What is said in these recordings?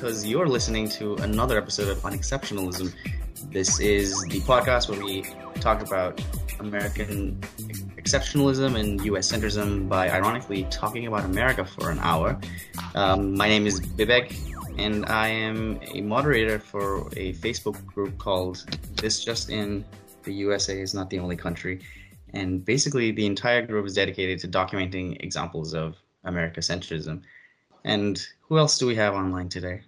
because you're listening to another episode of Unexceptionalism. This is the podcast where we talk about American exceptionalism and US centrism by ironically talking about America for an hour. Um, my name is Vivek, and I am a moderator for a Facebook group called This Just In The USA is Not the Only Country. And basically, the entire group is dedicated to documenting examples of America centrism. And who else do we have online today?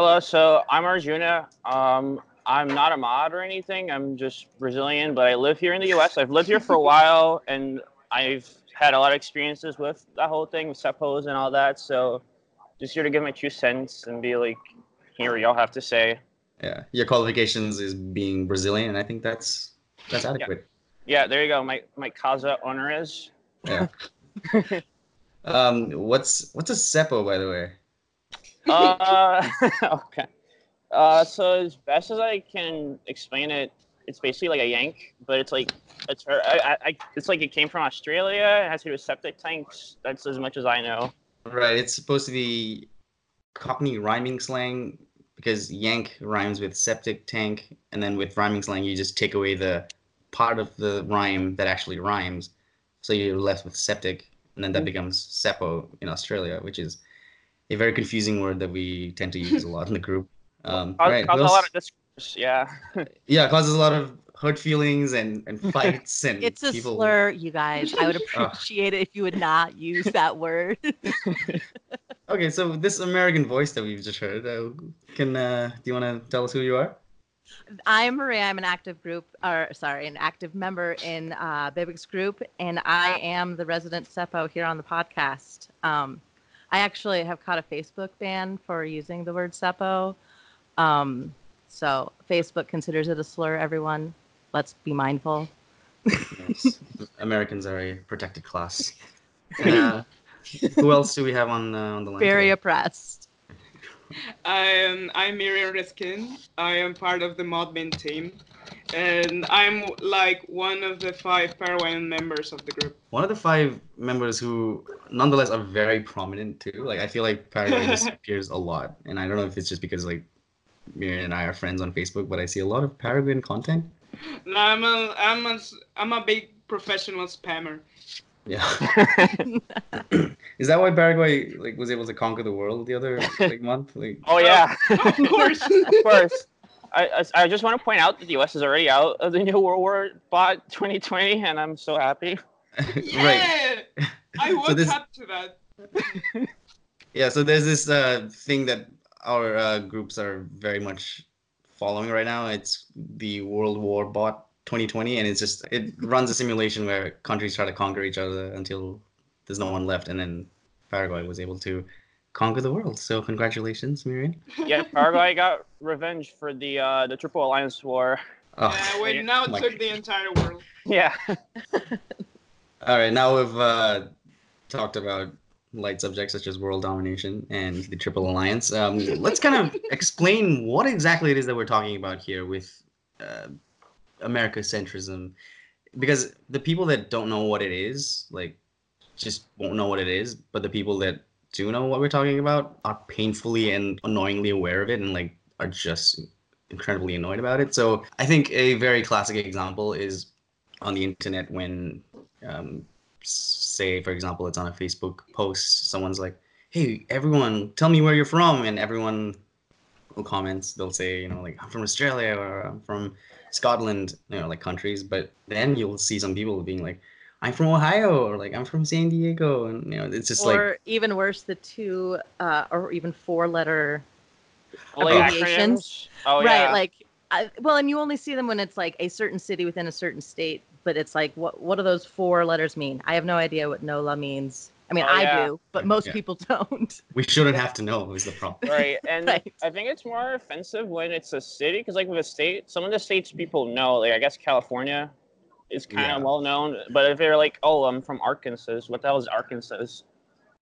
Hello, so I'm Arjuna. Um, I'm not a mod or anything. I'm just Brazilian, but I live here in the U.S. I've lived here for a while, and I've had a lot of experiences with that whole thing with seppos and all that. So just here to give my two cents and be like, hear what y'all have to say. Yeah, your qualifications is being Brazilian, and I think that's that's adequate. Yeah, there you go. My my casa honores. Yeah. um, what's what's a sepo, by the way? Uh, okay. Uh, so as best as I can explain it, it's basically like a yank, but it's like it's I, I, it's like it came from Australia. It has to do with septic tanks. That's as much as I know. Right. It's supposed to be Cockney rhyming slang because yank rhymes with septic tank, and then with rhyming slang you just take away the part of the rhyme that actually rhymes, so you're left with septic, and then that becomes sepo in Australia, which is a very confusing word that we tend to use a lot in the group. Um, Cause, right. cause who a lot of discourse. Yeah. yeah, causes a lot of hurt feelings and, and fights and It's a people. slur, you guys. I would appreciate it if you would not use that word. Okay, so this American voice that we've just heard, uh, can uh, do you want to tell us who you are? I'm Maria. I'm an active group, or sorry, an active member in uh, Vivek's group, and I am the resident Seppo here on the podcast. Um, I actually have caught a Facebook ban for using the word Seppo. Um, so Facebook considers it a slur. Everyone, let's be mindful. Yes. Americans are a protected class. Uh, who else do we have on uh, on the line? Very today? oppressed. Um, I'm Miriam Riskin. I am part of the Modmin team, and I'm like one of the five Paraguayan members of the group. One of the five members who, nonetheless, are very prominent too. Like I feel like Paraguay just appears a lot, and I don't know if it's just because like Miriam and I are friends on Facebook, but I see a lot of Paraguayan content. And I'm a I'm a I'm a big professional spammer. Yeah. Is that why Paraguay like was able to conquer the world the other like month? Like oh yeah. Of course. of course. I, I, I just want to point out that the U.S. is already out of the New World War bot 2020, and I'm so happy. right. yeah, I woke this- up to that. Yeah, so there's this uh, thing that our uh, groups are very much following right now. It's the World War Bot 2020, and it's just it runs a simulation where countries try to conquer each other until there's no one left, and then Paraguay was able to conquer the world. So congratulations, Miriam. Yeah, Paraguay got revenge for the uh, the Triple Alliance War. Oh, Yeah, we now my took the entire world. Yeah. all right. Now we've uh, talked about light subjects such as world domination and the Triple Alliance. Um, let's kind of explain what exactly it is that we're talking about here with uh, America centrism, because the people that don't know what it is, like, just won't know what it is. But the people that do know what we're talking about are painfully and annoyingly aware of it, and like are just incredibly annoyed about it. So I think a very classic example is on the internet when um, say for example it's on a facebook post someone's like hey everyone tell me where you're from and everyone who comments they'll say you know like i'm from australia or i'm from scotland you know like countries but then you'll see some people being like i'm from ohio or like i'm from san diego and you know it's just or like or even worse, the two uh, or even four letter Abbreviations. acronyms. Oh right yeah. like I, well and you only see them when it's like a certain city within a certain state but it's like what what do those four letters mean i have no idea what nola means i mean Oh, i yeah. do but most Yeah. people don't we shouldn't have to know is the problem right and Right. i think it's more offensive when it's a city because like with a state some of the states people know like i guess california is kind Yeah. of well known but if they're like oh i'm from arkansas what the hell is arkansas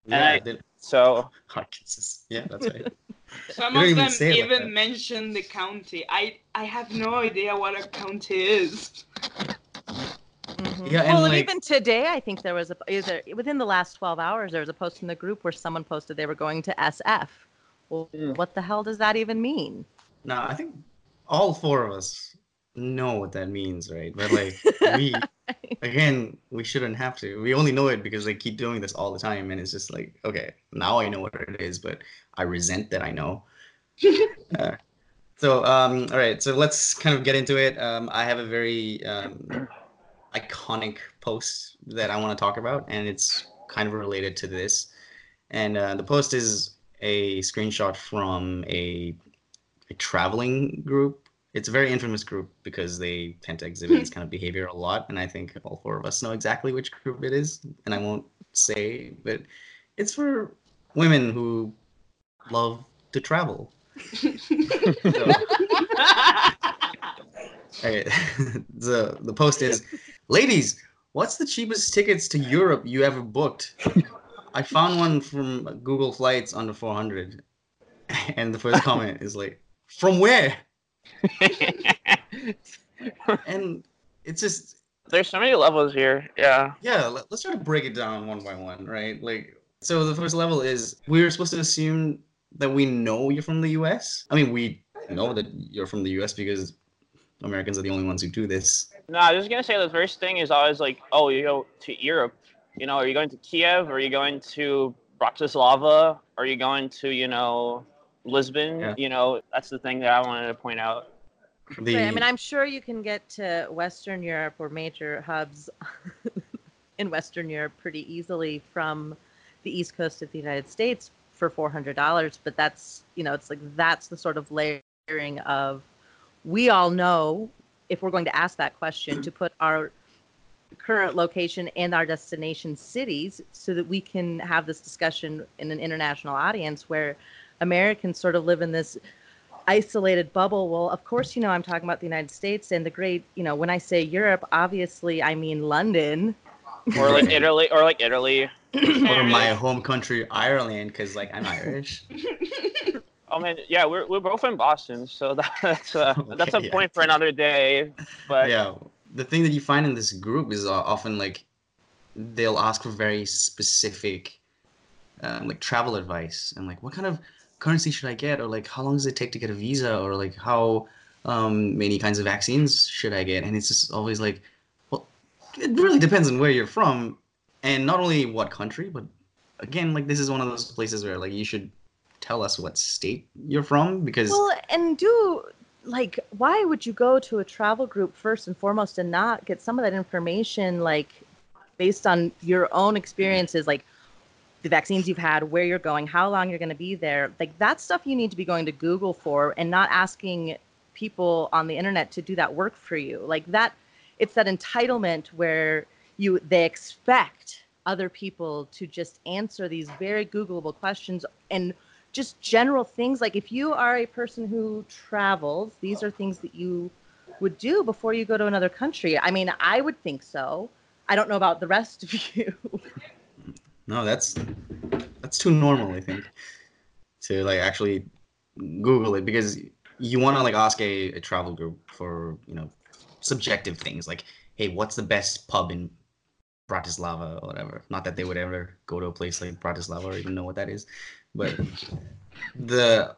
yeah, I- they- so Arkansas. yeah that's right Some of them say it like even that. mention the county. I I have no idea what a county is. Mhm. Yeah, and, well like- even today i think there was a either within the last 12 hours there was a post in the group where someone posted they were going to sf Well, Mm. what the hell does that even mean? No, I think all four of us know what that means, right? But like we again, we shouldn't have to. We only know it because they keep doing this all the time, and it's just like, okay, now I know what it is, but I resent that I know. Uh, so, um, all right, so let's kind of get into it. Um, I have a very um, iconic post that I want to talk about, and it's kind of related to this. And uh, the post is a screenshot from a, a traveling group. It's a very infamous group because they tend to exhibit this kind of behavior a lot, and I think all four of us know exactly which group it is, and I won't say, but it's for women who love to travel. So, Okay. the the post is, ladies, what's the cheapest tickets to Europe you ever booked? I found one from Google Flights under 400, and the first comment is like, from where? And it's just There's so many levels here. Yeah. yeah. Let, us try to break it down one by one, right? Like, so the first level is we're supposed to assume that we know you're from the U.S. I mean, we know that you're from the U.S. because Americans are the only ones who do this. No, I was just gonna say the first thing is always like, oh, you go to Europe. You know, are you going to Kiev? Are you going to Bratislava? Are you going to, you know, Lisbon? Yeah. You know, that's the thing that I wanted to point out. The, Right, I mean, I'm sure you can get to Western Europe or major hubs in Western Europe pretty easily from the east coast of the United States for $400. But that's, you know, it's like that's the sort of layering of we all know if we're going to ask that question to put our current location and our destination cities so that we can have this discussion in an international audience where Americans sort of live in this isolated bubble. Well, of course, you know, I'm talking about the United States and the great, you know, when I say Europe, obviously I mean London. Or like Italy, or like Italy. or my home country, Ireland, because like I'm Irish. Oh man, yeah, we're, we're both in Boston, so that's uh, that's a yeah. point for another day. But yeah, the thing that you find in this group is uh, often like they'll ask for very specific, um, like travel advice and like what kind of currency should I get, or like how long does it take to get a visa, or like how um, many kinds of vaccines should I get, and it's just always like, well, it really depends on where you're from, and not only what country, but again, like this is one of those places where like you should tell us what state you're from because Well, and do like why would you go to a travel group first and foremost and not get some of that information like based on your own experiences? Like the vaccines you've had, where you're going, how long you're going to be there. Like that stuff you need to be going to Google for and not asking people on the internet to do that work for you. Like that it's that entitlement where you they expect other people to just answer these very googleable questions and just general things like if you are a person who travels, these are things that you would do before you go to another country. I mean, I would think so. I don't know about the rest of you. No, that's that's too normal, I think, to like actually Google it because you want to like ask a, a travel group for you know subjective things like, hey, what's the best pub in Bratislava or whatever. Not that they would ever go to a place like Bratislava or even know what that is, but the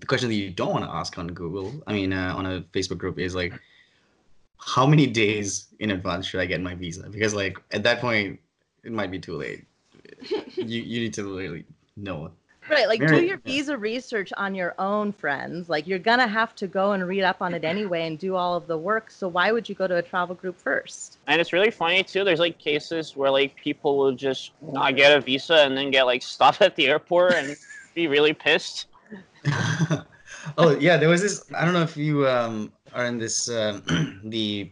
the question that you don't want to ask on Google, I mean, uh, on a Facebook group is like, how many days in advance should I get my visa? Because like at that point, it might be too late. You you need to really know. Right, like do your yeah. visa research on your own, friends. Like you're gonna have to go and read up on it anyway and do all of the work. So why would you go to a travel group first? And it's really funny too. There's like cases where like people will just not get a visa and then get like stopped at the airport and be really pissed. oh yeah, there was this. I don't know if you um, are in this um, the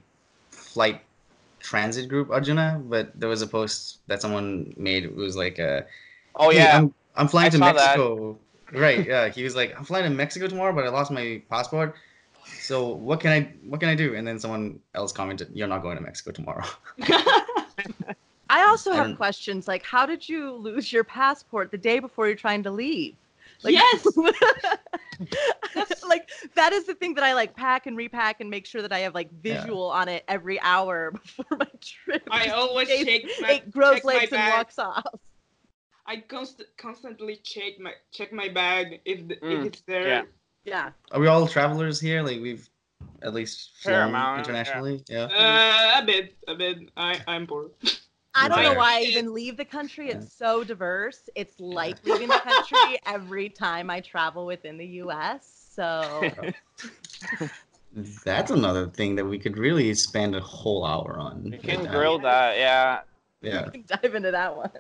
flight transit group, Arjuna, but there was a post that someone made. It was like, uh, Oh "Hey, yeah, I'm, I'm flying I to saw that. Mexico." Right? Yeah, he was like, "I'm flying to Mexico tomorrow, but I lost my passport." So what can I what can I do? And then someone else commented, "You're not going to Mexico tomorrow." I also I have don't- questions like how did you lose your passport the day before you're trying to leave? Like, Yes. like that is the thing that I like pack and repack and make sure that I have like Yeah. visual on it every hour before my trip. I always case check my, it grows check my legs and walks off. I const- constantly check my check my bag if the, Mm, if it's there. yeah. Yeah. Are we all travelers here? Like we've at least Fair flown amount, yeah. internationally. Yeah. Uh, a bit, a bit. I I'm poor. I don't know why I even leave the country. It's mm-hmm. so diverse. It's like leaving the country every time I travel within the US. So That's another thing that we could really spend a whole hour on. You can Like, grill that, yeah. Yeah. dive into that one.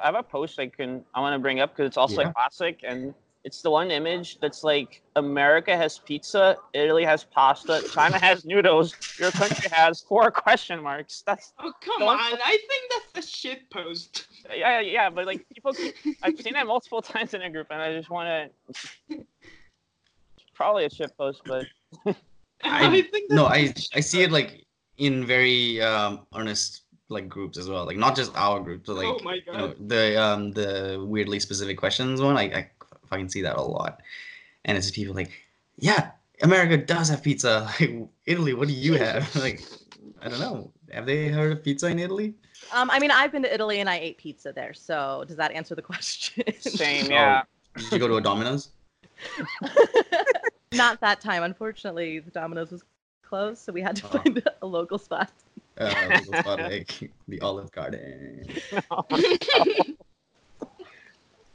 I have a post I can I want to bring up because it's also Yeah. a classic, and it's the one image that's like America has pizza, Italy has pasta, China has noodles, your country has four question marks. That's Oh come Don't- on! I think that's a shit post. yeah, yeah, but like people, keep, I've seen that multiple times in a group, and I just want to. Probably a shit post, but I- think No, I I a I see it like in very um earnest like groups as well. Like not just our group, but like oh my you know the um the weirdly specific questions one. I I fucking see that a lot, and it's just people like, yeah, America does have pizza. Like Italy, what do you have? like I don't know. Have they heard of pizza in Italy? Um, I mean, I've been to Italy and I ate pizza there. So does that answer the question? same, Oh. yeah. Did you go to a Domino's? Not that time. Unfortunately, the Domino's was closed, so we had to Oh. find a local spot. Uh, local spot, like the Olive Garden.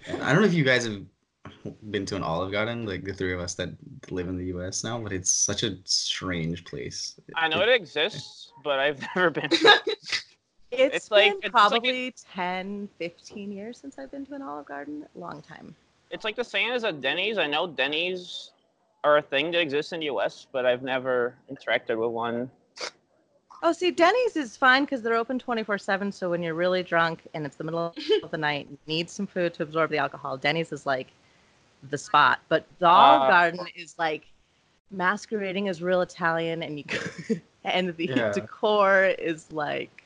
And I don't know if you guys have been to an Olive Garden, like the three of us that live in the U.S. now, but it's such a strange place. I know it exists, but I've never been. It's, It's like- been it's like a- probably 10, 15 years since I've been to an Olive Garden. Long time. It's like the same as a Denny's. I know Denny's are a thing that exists in the U.S., but I've never interacted with one. Oh, see, Denny's is fine because they're open 24 7. So when you're really drunk and it's the middle of the night, need some food to absorb the alcohol, Denny's is like the spot. But the Olive Uh, Garden is like masquerading as real Italian, and you and the Yeah. decor is like.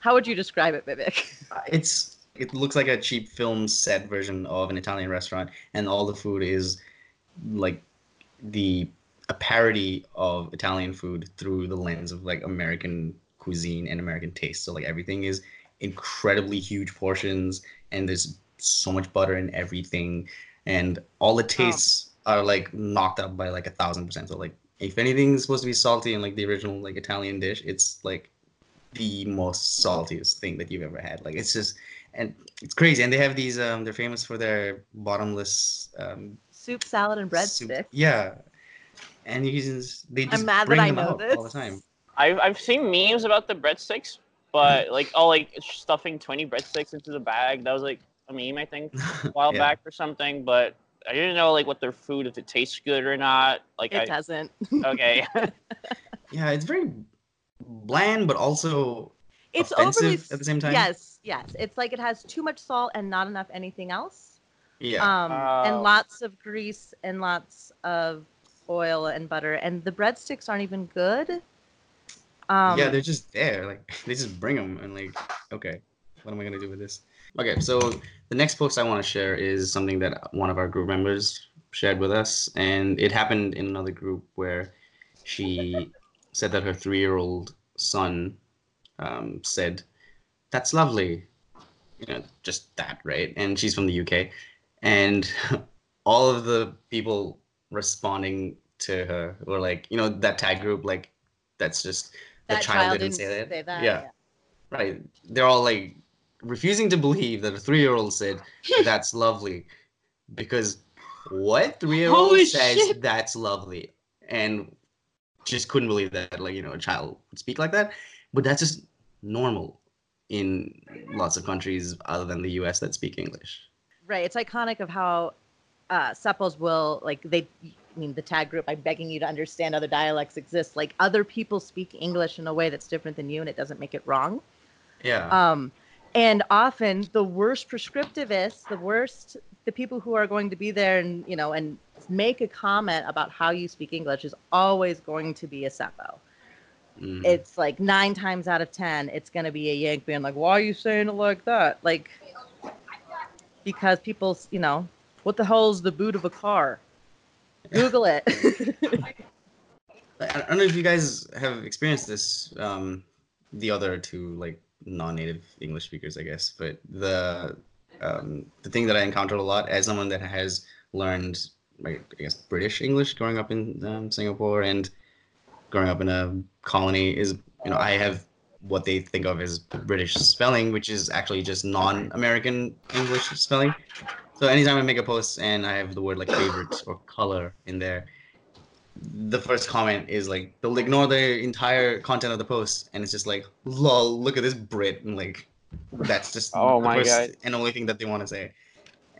How would you describe it, Vivek? It's it looks like a cheap film set version of an Italian restaurant, and all the food is like the a parody of Italian food through the lens of like American cuisine and American taste. So like everything is incredibly huge portions, and there's so much butter in everything, and all the tastes are like knocked up by like a thousand percent. So like if anything's supposed to be salty in like the original like Italian dish, it's like the most saltiest thing that you've ever had. Like it's just and it's crazy. And they have these um they're famous for their bottomless um Soup, salad, and soup- breadsticks. Yeah. And you just they just mad that bring I them know out this. all the time. I've I've seen memes about the breadsticks, but like oh like stuffing twenty breadsticks into the bag. That was like a meme I think a while Yeah. back or something. But I didn't know like what their food if it tastes good or not. Like It I doesn't. okay. Yeah, it's very bland but also It's offensive overly at the same time. Yes, yes. It's like it has too much salt and not enough anything else. yeah. Um, Oh. and lots of grease and lots of oil and butter. And the breadsticks aren't even good. Um, yeah, they're just there. Like they just bring them and like, okay, what am I gonna do with this? Okay, so the next post I want to share is something that one of our group members shared with us, and it happened in another group where she said that her three-year-old son um, said, "That's lovely," you know, just that, right? And she's from the UK, and all of the people responding to her were like, you know, that tag group, like, that's just the that child, didn't, say that. that, yeah, right. They're all like refusing to believe that a three-year-old said that's lovely, because what three-year-old Holy says shit. that's lovely, and just couldn't believe that like you know a child would speak like that. But that's just normal in lots of countries other than the U.S. that speak English. Right. It's iconic of how uh, seppos will like they. I mean, the tag group. I'm begging you to understand other dialects exist. Like other people speak English in a way that's different than you, and it doesn't make it wrong. Yeah. Um, and often the worst prescriptivists, the worst, the people who are going to be there and you know and make a comment about how you speak English is always going to be a seppo. Mm. It's like nine times out of ten, it's going to be a yank being like, "Why are you saying it like that?" Like because people, you know, what the hell is the boot of a car? Google it. I I don't know if you guys have experienced this. Um, the other two like non-native English speakers, I guess, but the um, the thing that I encountered a lot as someone that has learned, I guess, British English growing up in um, Singapore and growing up in a colony is, you know, I have what they think of as British spelling, which is actually just non-American English spelling. So anytime I make a post and I have the word like favorite or color in there, the first comment is like they'll ignore the entire content of the post and it's just like lol look at this brit and like that's just Oh the my first God. and only thing that they want to say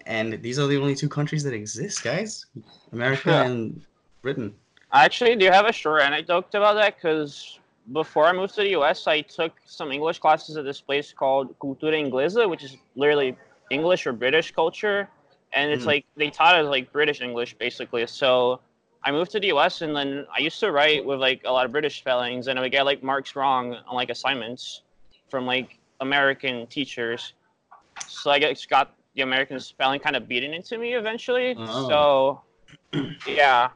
and these are the only two countries that exist guys america Yeah. and britain Actually, do you have a short anecdote about that? Because before I moved to the US, I took some English classes at this place called Cultura Inglesa, which is literally English or British culture. And it's Mm. like they taught us like British English basically. So I moved to the US and then I used to write with like a lot of British spellings and I would get like marks wrong on like assignments from like American teachers. So I just got the American spelling kind of beaten into me eventually. Oh. So yeah.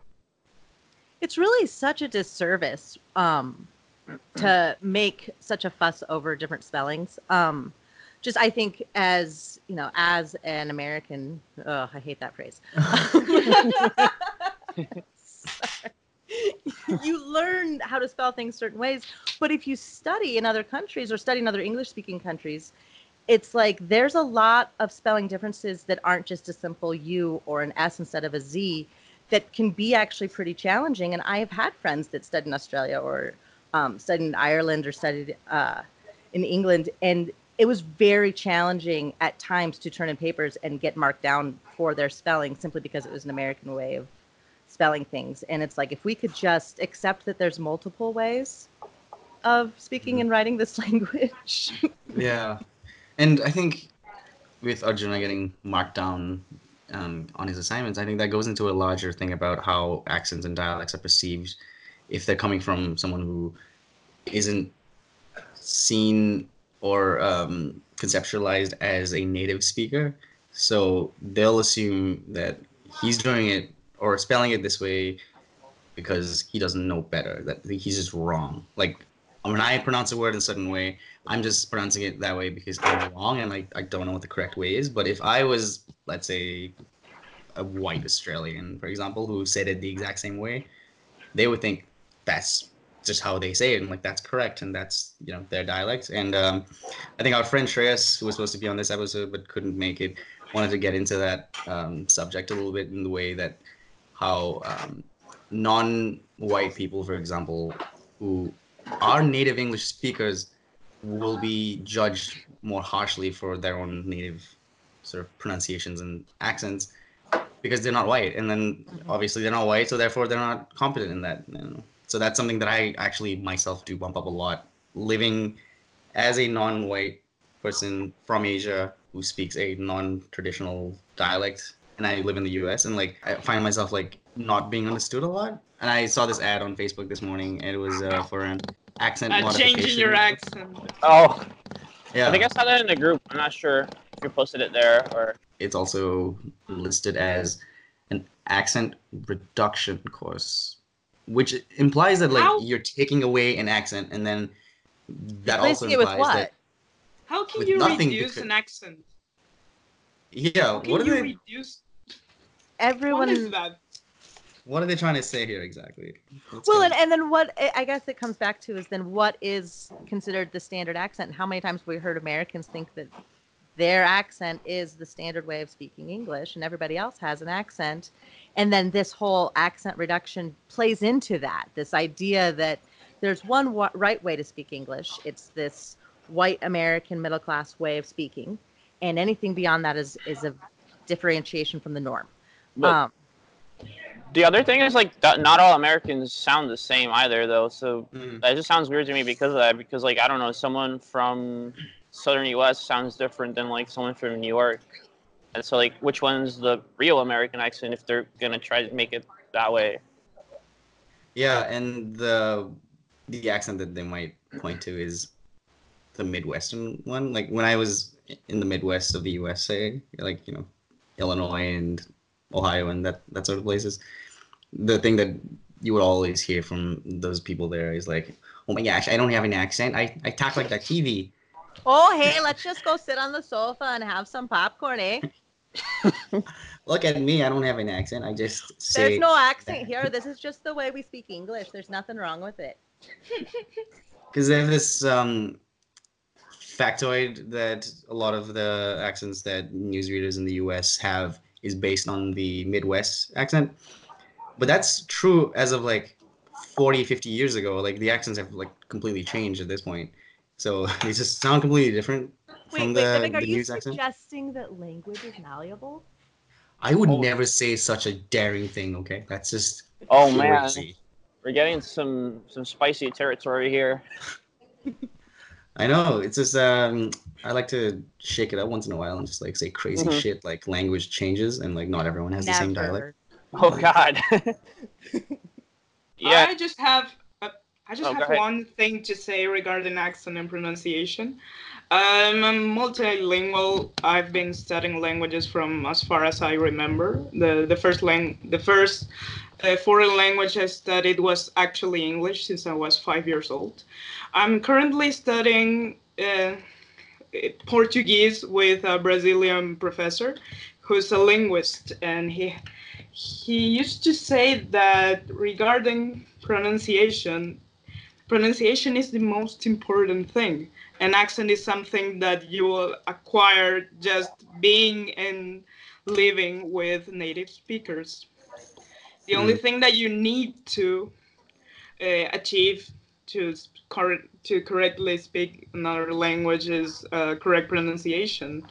It's really such a disservice um, to make such a fuss over different spellings. Um, just I think as you know, as an American, oh, I hate that phrase. You learn how to spell things certain ways, but if you study in other countries or study in other English-speaking countries, it's like there's a lot of spelling differences that aren't just a simple U or an S instead of a Z that can be actually pretty challenging. And I have had friends that studied in Australia or um, studied in Ireland or studied uh, in England, and it was very challenging at times to turn in papers and get marked down for their spelling simply because it was an American way of spelling things. And it's like if we could just accept that there's multiple ways of speaking and writing this language. yeah and i think with arjuna getting marked down um, on his assignments i think that goes into a larger thing about how accents and dialects are perceived if they're coming from someone who isn't seen or um, conceptualized as a native speaker so they'll assume that he's doing it or spelling it this way because he doesn't know better that he's just wrong like when i pronounce a word in a certain way I'm just pronouncing it that way because I'm wrong and I, I don't know what the correct way is. But if I was, let's say, a white Australian, for example, who said it the exact same way, they would think that's just how they say it and like that's correct and that's you know their dialect. And um, I think our friend Shreyas, who was supposed to be on this episode but couldn't make it, wanted to get into that um, subject a little bit in the way that how um, non-white people, for example, who are native English speakers will be judged more harshly for their own native sort of pronunciations and accents because they're not white. And then obviously they're not white so therefore they're not competent in that you know. so that's something that i actually myself do bump up a lot. Living as a non-white person from asia who speaks a non-traditional dialect and i live in the us and like i find myself like not being understood a lot and i saw this ad on facebook this morning and it was uh, for an accent Uh, modification changing your accent. Oh, yeah I think I saw that in the group. I'm not sure if you posted it there or. it's also listed as an accent reduction course, which implies that like How? you're taking away an accent, and then that also Replacing it with what? that How can you nothing reduce because- an accent? Yeah. How can What are you they? reduce? Everyone What is that? What are they trying to say here exactly? Let's Well, go. and, and then what I I guess it comes back to is then what is considered the standard accent? And how many times have we heard Americans think that their accent is the standard way of speaking English and everybody else has an accent? And then this whole accent reduction plays into that this idea that there's one wa- right way to speak English, it's this white American middle class way of speaking, and anything beyond that is, is a differentiation from the norm. But um, the other thing is like not all Americans sound the same either, though. So Mm. that just sounds weird to me because of that. Because like I don't know, someone from southern U.S. sounds different than like someone from New York, and so like which one's the real American accent if they're gonna try to make it that way? Yeah, and the the accent that they might point to is the Midwestern one. Like when I was in the Midwest of the USA, like you know, Illinois and Ohio and that that sort of places, the thing that you would always hear from those people there is like, "Oh my gosh, I don't have an accent. I I talk like that TV," Oh, hey, let's just go sit on the sofa and have some popcorn, eh? Look at me. I don't have an accent. I just say. There's no accent here. This is just the way we speak English. There's nothing wrong with it. Because they have this um, factoid that a lot of the accents that newsreaders in the US have is based on the Midwest accent. But that's true as of like 40, 50 years ago. Like the accents have like completely changed at this point. So they just sound completely different Wait, from wait, the, Vivek, are the you news accent. suggesting that language is malleable? I would Oh. never say such a daring thing, okay? That's just Oh man, we're getting some some spicy territory here. I know. It's just um I like to shake it up once in a while and just like say crazy Mhm. shit like language changes and like not everyone has the same dialect. Oh God. yeah. I just have a, I just Oh, have one thing to say regarding accent and pronunciation. Um, I'm multilingual. I've been studying languages from as far as I remember. The the first lang the first uh, foreign language I studied was actually English since I was five years old. I'm currently studying uh, Portuguese with a Brazilian professor who's a linguist, and he he used to say that regarding pronunciation, pronunciation is the most important thing, and accent is something that you will acquire just being and living with native speakers. The only thing that you need to uh, achieve to cor- to correctly speak another language is uh, correct pronunciation.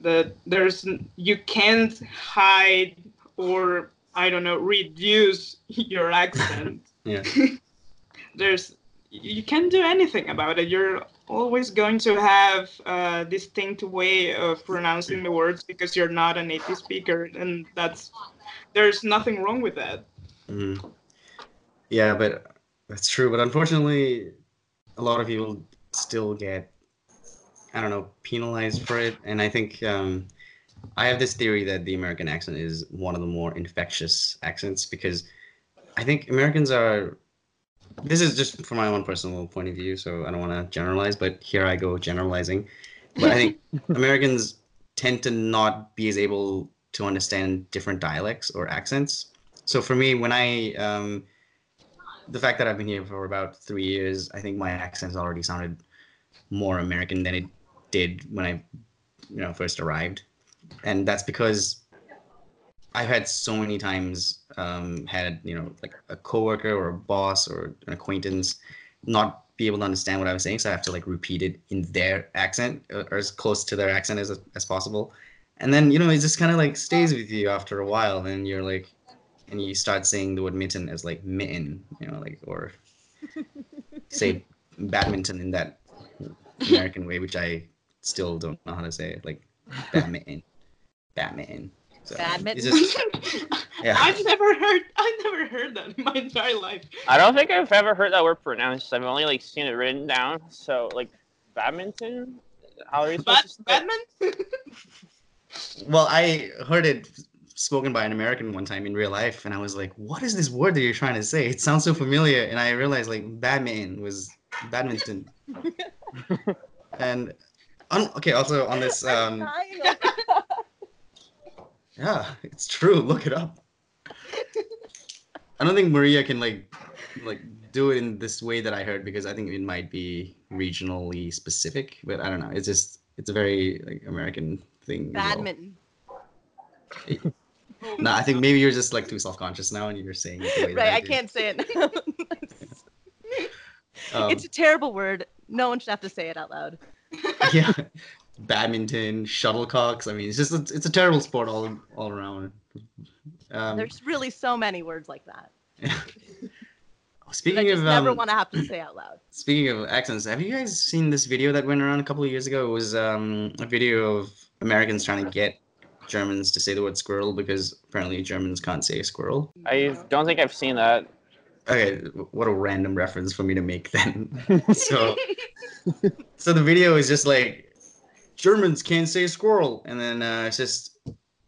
That there's you can't hide or I don't know reduce your accent. Yeah. there's you can't do anything about it. You're always going to have a distinct way of pronouncing the words because you're not a native speaker, and that's there's nothing wrong with that. Mhm. Yeah, but that's true. But unfortunately, a lot of people still get, I don't know, penalized for it. And I think um, I have this theory that the American accent is one of the more infectious accents because I think Americans are. This is just from my own personal point of view, so I don't want to generalize, but here I go generalizing. But I think Americans tend to not be as able to understand different dialects or accents. So for me, when I um, the fact that I've been here for about three years, I think my accent's already sounded more American than it did when I, you know, first arrived, and that's because I've had so many times um, had you know like a coworker or a boss or an acquaintance not be able to understand what I was saying, so I have to like repeat it in their accent or, or as close to their accent as as possible, and then you know it just kind of like stays with you after a while, and you're like and you start saying the word mitten as like mitten, you know, like or say badminton in that American way, which I still don't know how to say it, like badminton, badminton. So Badminton? Just, yeah. I've never heard i've never heard that in my entire life. I don't think I've ever heard that word pronounced. I've only like seen it written down. So like badminton. How are you supposed Bad, to say it? Batman? well, I heard it spoken by an American one time in real life, and I was like, "What is this word that you're trying to say? It sounds so familiar." And I realized like badminton was badminton. and on, okay, also on this, um, yeah, it's true. Look it up. I don't think Maria can like like do it in this way that I heard because I think it might be regionally specific, but I don't know. It's just it's a very like American thing. well. Badminton. No, I think maybe you're just like too self-conscious now, and you're saying it the way Right, I do. can't say it. Um, it's a terrible word. No one should have to say it out loud. yeah, badminton, shuttlecocks. I mean, it's just it's, it's a terrible sport all all around. Um, There's really so many words like that. I speaking just of never um, want to have to say out loud. Speaking of accents, have you guys seen this video that went around a couple of years ago? It was um, a video of Americans trying to get Germans to say the word squirrel because apparently Germans can't say squirrel. I don't think I've seen that. Okay, what a random reference for me to make then. so, so the video is just like Germans can't say squirrel, and then uh, it's just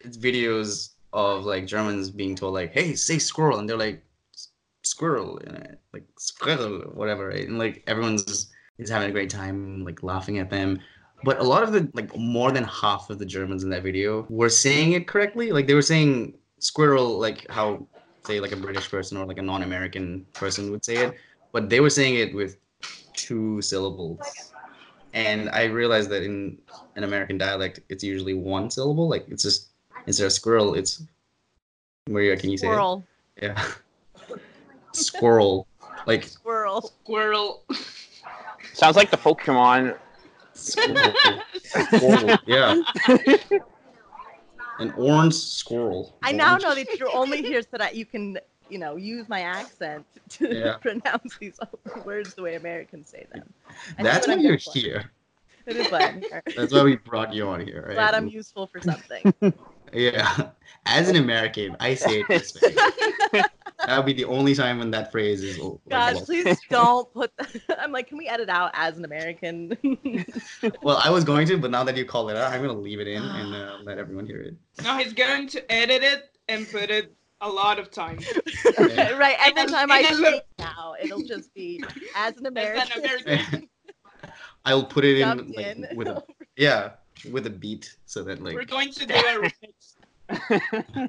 it's videos of like Germans being told like, "Hey, say squirrel," and they're like, "Squirrel," and, uh, like squirrel, whatever, right? and like everyone's is having a great time, like laughing at them. But a lot of the like more than half of the Germans in that video were saying it correctly. Like they were saying squirrel like how say like a British person or like a non-American person would say it, but they were saying it with two syllables. And I realized that in an American dialect, it's usually one syllable. Like it's just instead of squirrel, it's Maria. Can you say Squirrel. it? Yeah, squirrel. Like Squirrel. Squirrel. Sounds like the Pokemon. Squirrel. Squirrel, Yeah. An orange squirrel. I now know that you're only here so that you can, you know, use my accent to Yeah. pronounce these words the way Americans say them. I That's why I'm you're here for. here. It is why I'm here. That's why we brought you on here, right? Glad I'm useful for something. Yeah. As an American, I say it this way. That would be the only time when that phrase is. like, God, well- please don't put. That. I'm like, can we edit out as an American? Well, I was going to, but now that you call it out, I'm gonna leave it in and uh, let everyone hear it. No, he's going to edit it and put it a lot of times. Yeah. right. Every It'll- time I it'll speak look- now, it'll just be as an As American. an American. I'll put it in, like, in. with a yeah, with a beat, so that like We're going to do a remix.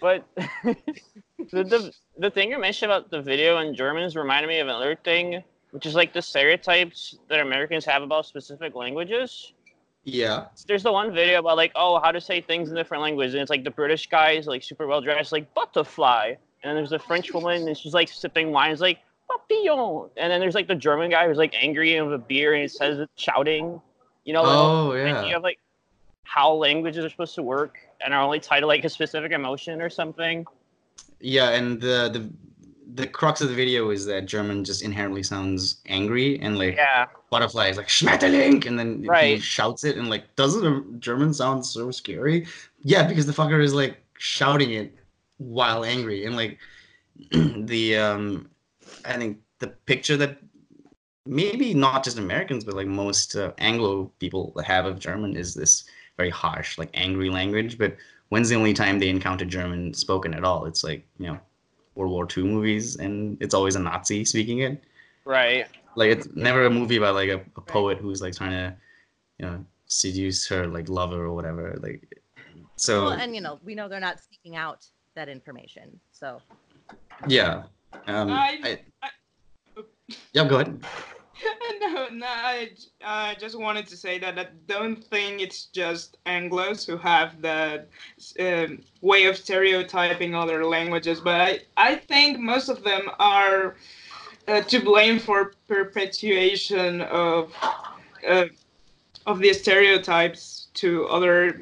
But the, the the thing you mentioned about the video in Germans reminded me of another thing, which is like the stereotypes that Americans have about specific languages. yeah, There's the one video about like, oh, how to say things in different languages, and it's like the British guy is like super well dressed, like butterfly, and there's the French woman, and she's like sipping wine, it's like papillon, and then there's like the German guy who's like angry and with a beer, and he says it shouting, you know, oh idea yeah, of like how languages are supposed to work and are only tied to like a specific emotion or something. yeah, and the the the crux of the video is that German just inherently sounds angry and like Yeah. butterfly is like Schmetterling, and then he shouts it, and like, doesn't a German sound so scary? Yeah, because the fucker is like shouting it while angry, and like the um, I think the picture that maybe not just Americans, but like most uh, Anglo people have of German is this very harsh, like angry language. But when's the only time they encounter German spoken at all? It's like you know, World War II movies, and it's always a Nazi speaking it Right. like it's never a movie about like a, a poet who's like trying to you know seduce her like lover or whatever like so Well, and you know, we know they're not seeking out that information. So yeah um I- I, I- yeah go ahead no, no, I, I just wanted to say that I don't think it's just Anglos who have that um, way of stereotyping other languages, but I, I think most of them are uh, to blame for perpetuation of uh, of the stereotypes to other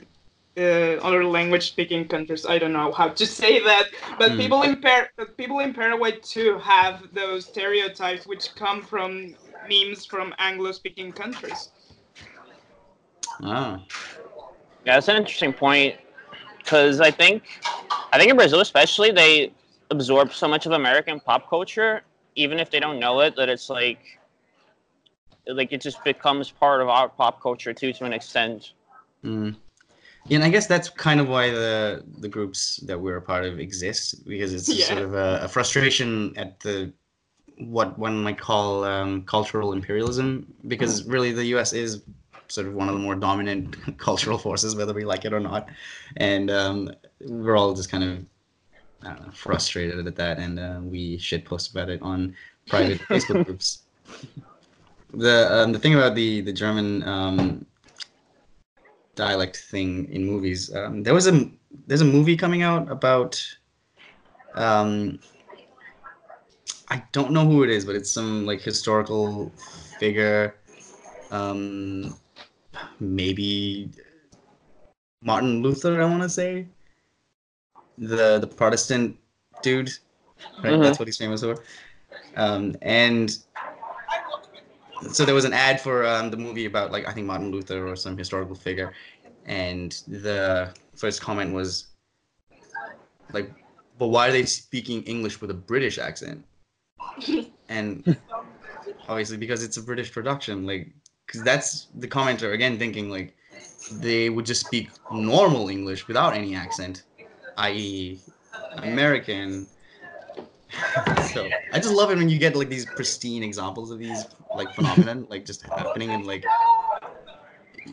uh, other language speaking countries. I don't know how to say that, but Hmm. people in Par- but people in Paraguay too have those stereotypes which come from memes from Anglo speaking countries. oh Yeah, that's an interesting point because I think, I think in Brazil especially, they absorb so much of American pop culture, even if they don't know it, that it's like, like it just becomes part of our pop culture too, to an extent. mm. yeah, and i guess that's kind of why the the groups that we're a part of exist because it's Yeah. sort of a, a frustration at the what one might call um, cultural imperialism because really the us is sort of one of the more dominant cultural forces, whether we like it or not. And um, we're all just kind of I don't know, frustrated at that, and uh, we shit post about it on private Facebook groups. The um, the thing about the the German um, dialect thing in movies, um, there was a there's a movie coming out about. Um, I don't know who it is, but it's some like historical figure. Um, maybe Martin Luther, I want to say. The the Protestant dude, right? That's what he's famous for. Um, and so there was an ad for um, the movie about like I think Martin Luther or some historical figure, and the first comment was like, "But why are they speaking English with a British accent?" And obviously because it's a British production, like, because that's the commenter again thinking like they would just speak normal English without any accent, i.e., American. so I just love it when you get like these pristine examples of these like phenomenon like just happening and like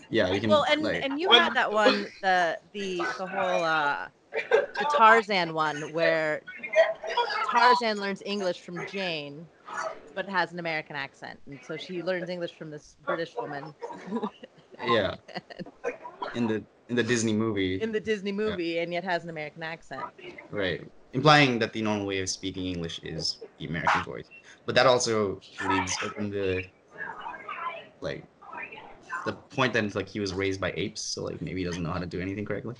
yeah you can Well, and like and you had that one, the the the whole uh, the Tarzan one where Tarzan learns English from Jane, but has an American accent, and so she learns English from this British woman. Yeah. In the in the Disney movie. In the Disney movie, and yet has an American accent. right. Implying that the normal way of speaking English is the American voice. But that also leaves open the like the point that like he was raised by apes so like maybe he doesn't know how to do anything correctly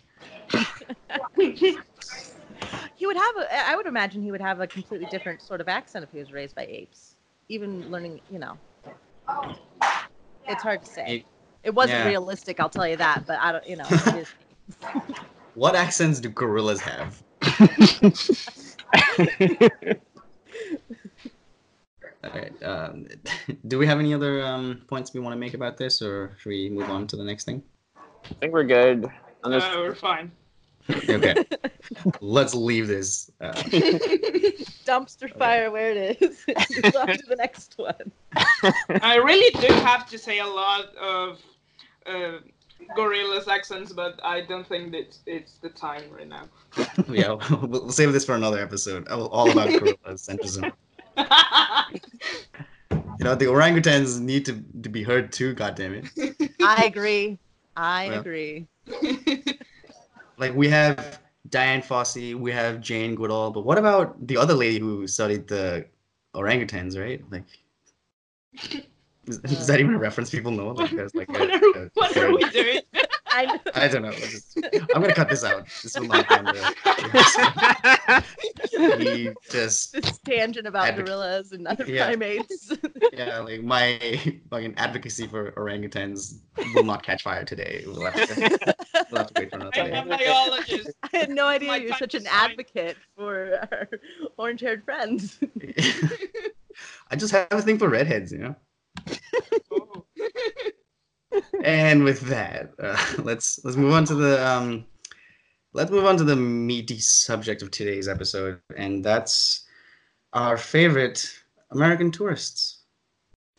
He would have, a, I would imagine, he would have a completely different sort of accent if he was raised by apes. Even learning, you know, it's hard to say. It- It wasn't yeah. realistic, I'll tell you that. But I don't, you know, it is. what accents do gorillas have All right. Um, do we have any other um, points we want to make about this, or should we move on to the next thing? I think we're good on this. Uh, we're fine. Okay. Let's leave this. Uh, dumpster fire where it is. Move on to the next one. I really do have to say a lot of uh, gorillas accents, but I don't think that it's the time right now. yeah, we'll, we'll save this for another episode. All all about gorilla centrism. You know, the orangutans need to, to be heard too. God damn it! I agree. I Well. agree. Like we have Dian Fossey, we have Jane Goodall, but what about the other lady who studied the orangutans? Right? Like, is, is that even a reference people know? Like, there's like what, a, are, a- what are we doing? I know. I don't know. Let's just- I'm gonna cut this out. This will not be on the. He just This tangent about Advoc- gorillas and other Yeah. primates. yeah, like my fucking advocacy for orangutans will not catch fire today. We'll have to, we'll have to wait for another I'm a biologist. I had no idea My you're such an shine. advocate for our orange-haired friends. I just have a thing for redheads, you know. Oh. And with that, uh, let's let's move on to the um, let's move on to the meaty subject of today's episode, and that's our favorite American tourists.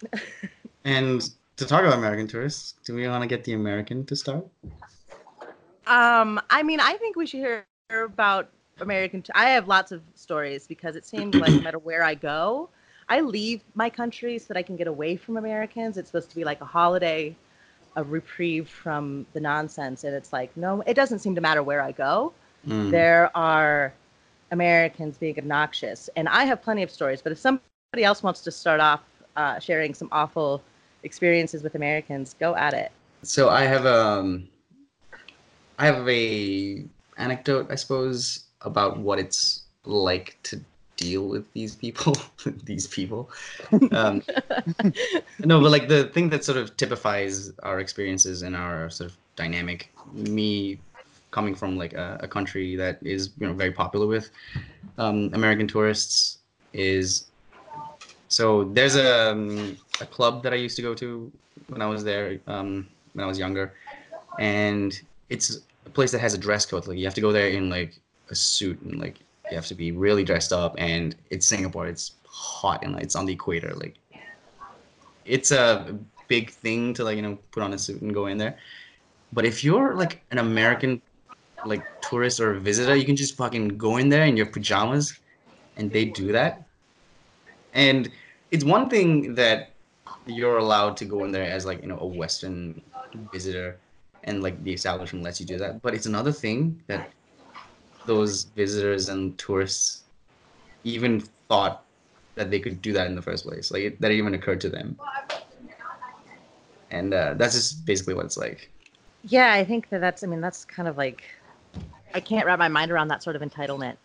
and to talk about American tourists, do we want to get the American to start? Um, I mean, I think we should hear about American. T- I have lots of stories because it seems like no matter where I go, I leave my country so that I can get away from Americans. It's supposed to be like a holiday, a reprieve from the nonsense, and it's like no, it doesn't seem to matter where I go. Mm. There are Americans being obnoxious, and I have plenty of stories. But if somebody else wants to start off uh, sharing some awful experiences with Americans, go at it. So I have um I have a anecdote, I suppose, about what it's like to deal with these people. these people. Um, no, but like the thing that sort of typifies our experiences and our sort of dynamic. Me coming from like a, a country that is you know very popular with um, American tourists is so there's a um, a club that I used to go to when I was there um, when I was younger, and it's a place that has a dress code. Like you have to go there in like a suit and like you have to be really dressed up. And it's Singapore. It's hot and it's on the equator. Like it's a big thing to like you know put on a suit and go in there. But if you're like an American like tourist or visitor, you can just fucking go in there in your pajamas, and they do that. And it's one thing that you're allowed to go in there as like you know a Western visitor, and like the establishment lets you do that. But it's another thing that those visitors and tourists even thought that they could do that in the first place. Like it, that even occurred to them. And uh, that's just basically what it's like. Yeah, I think that that's. I mean, that's kind of like. I can't wrap my mind around that sort of entitlement.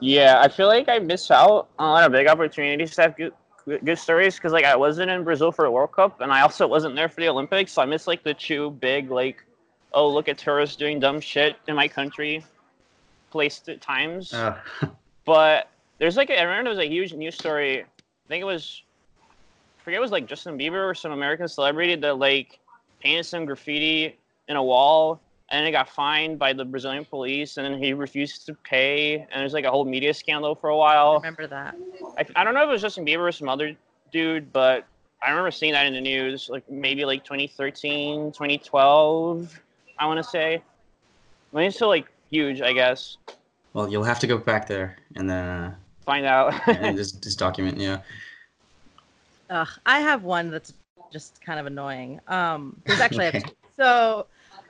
Yeah, I feel like I miss out on a lot of big opportunities to have good, good good stories because like I wasn't in Brazil for the World Cup and I also wasn't there for the Olympics, so I miss like the two big like, oh look at tourists doing dumb shit in my country, placed at times. Uh, But there's like a, I remember there was a huge news story. I think it was, I forget it was like Justin Bieber or some American celebrity that like painted some graffiti in a wall and he got fined by the Brazilian police, and then he refused to pay, and there's like a whole media scandal for a while. remember that. I, I don't know if it was Justin Bieber or some other dude, but I remember seeing that in the news, like maybe like 2013, 2012, I want to say. I mean, it's still like huge, I guess. Well, you'll have to go back there and then uh, Find out. and this this document. Yeah. Ugh, I have one that's just kind of annoying. Um, there's actually Okay. two. so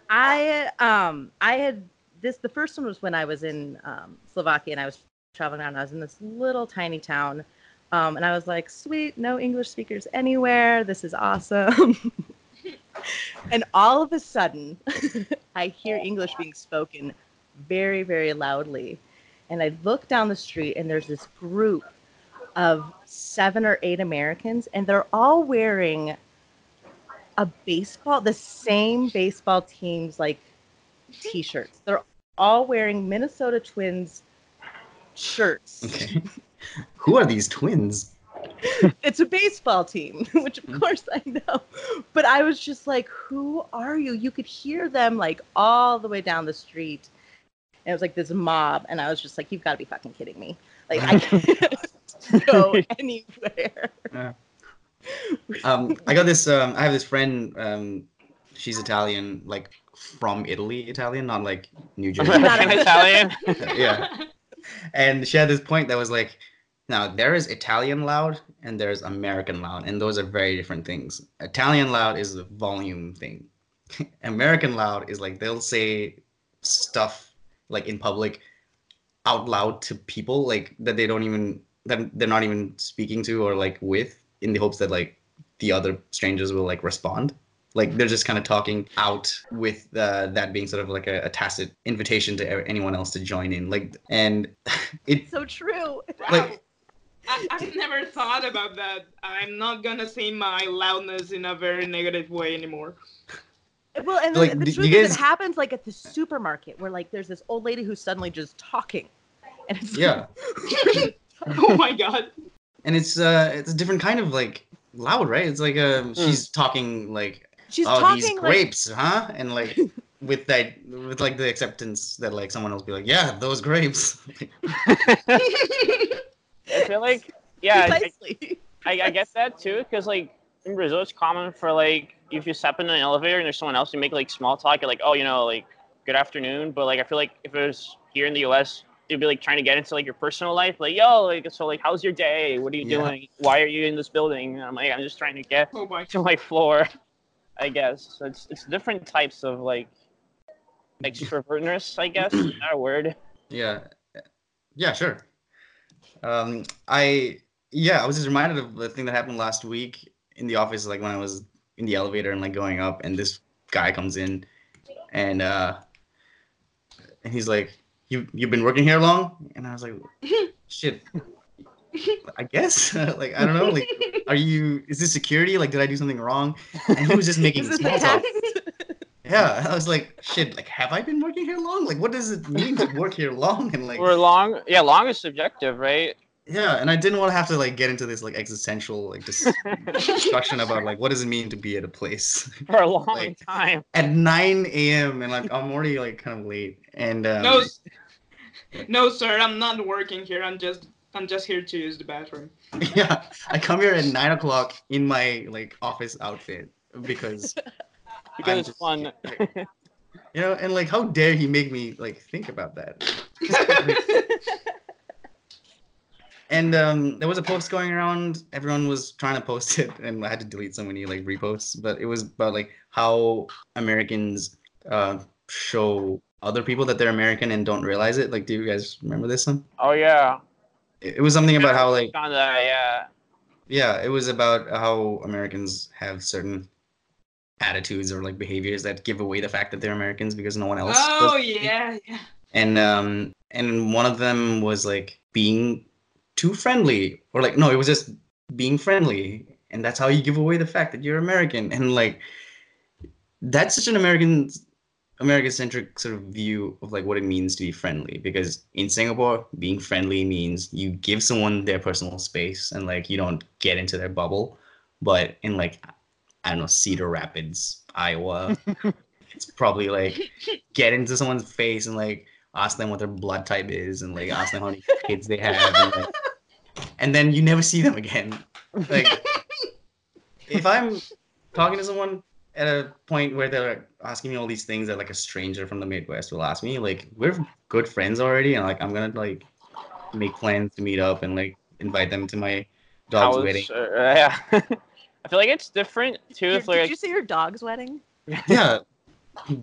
I um I had this the first one was when I was in um, Slovakia and I was traveling around. I was in this little tiny town, um, and I was like, sweet, no English speakers anywhere. This is awesome. and all of a sudden, I hear English being spoken very very loudly, and I look down the street and there's this group of seven or eight Americans, and they're all wearing a baseball, the same baseball team's like t-shirts. They're all wearing Minnesota Twins shirts. Okay. Who are these twins? It's a baseball team, which of hmm. course I know. But I was just like, who are you? You could hear them like all the way down the street. And it was like this mob, and I was just like, you've got to be fucking kidding me. Like I can't go anywhere. Um, I got this. Um, I have this friend. Um, she's Italian, like from Italy, Italian, not like New Jersey. Not Italian. yeah. And she had this point that was like, now there is Italian loud and there's American loud, and those are very different things. Italian loud is a volume thing. American loud is like they'll say stuff like in public out loud to people like that they don't even that they're not even speaking to or like with in the hopes that like the other strangers will like respond like they're just kind of talking out with uh, that being sort of like a, a tacit invitation to anyone else to join in like and it's So true. like I, I've never thought about that. I'm not gonna say my loudness in a very negative way anymore. Well, and the, Like, the d- truth you is, it happens like at the supermarket where like there's this old lady who's suddenly just talking, and it's yeah. Oh my god. and it's uh it's a different kind of like loud right? It's like um she's talking like she's oh talking these like grapes huh? And like with that with like the acceptance that like someone else be like yeah those grapes. I feel like, yeah, I, precisely. I, I get that too, because like in Brazil, it's common for like if you step in an elevator and there's someone else, you make like small talk. You're like, oh, you know, like good afternoon. But like I feel like if it was here in the U.S., you'd be like trying to get into like your personal life, like yo, like so like how's your day? What are you Yeah. doing? Why are you in this building? And I'm like, I'm just trying to get Oh my to my floor, I guess. So it's it's different types of like extrovertness, I guess. Is that a word? Yeah. Yeah, sure. Um, I yeah, I was just reminded of the thing that happened last week in the office, like when I was in the elevator and like going up, and this guy comes in, and uh, and he's like, "You you've been working here long?" And I was like, "Shit." I guess like I don't know like are you is this security like did I do something wrong and he was just making small talk yeah I was like shit like have I been working here long like what does it mean to work here long and like we're long? Yeah, long is subjective, right? Yeah, and I didn't want to have to like get into this like existential like dis- discussion about like what does it mean to be at a place For a long Like- time. at 9 a.m. and like I'm already like kind of late and um, No, no, sir. I'm not working here. I'm just I'm just here to use the bathroom. yeah, I come here at nine o'clock in my like office outfit because Because I'm it's just- fun. you know and like how dare he make me like think about that and um there was a post going around everyone was trying to post it and i had to delete so many like reposts but it was about like how americans uh show other people that they're american and don't realize it like do you guys remember this one oh yeah. it, it was something about how like On that, yeah. yeah it was about how americans have certain attitudes or like behaviors that give away the fact that they're americans because no one else Oh does. yeah, yeah. and um and one of them was like being too friendly or like no it was just being friendly and that's how you give away the fact that you're american and like that's such an american american centric sort of view of like what it means to be friendly because in singapore being friendly means you give someone their personal space and like you don't get into their bubble but in like i don't know cedar rapids iowa it's probably like get into someone's face and like ask them what their blood type is and like ask them how many kids they have and, like, and then you never see them again. Like if I'm talking to someone at a point where they're like, asking me all these things that like a stranger from the Midwest will ask me, like we're good friends already, and like I'm gonna like make plans to meet up and like invite them to my dog's How wedding. uh, yeah. I feel like it's different too. Your- If did you say your dog's wedding? Yeah,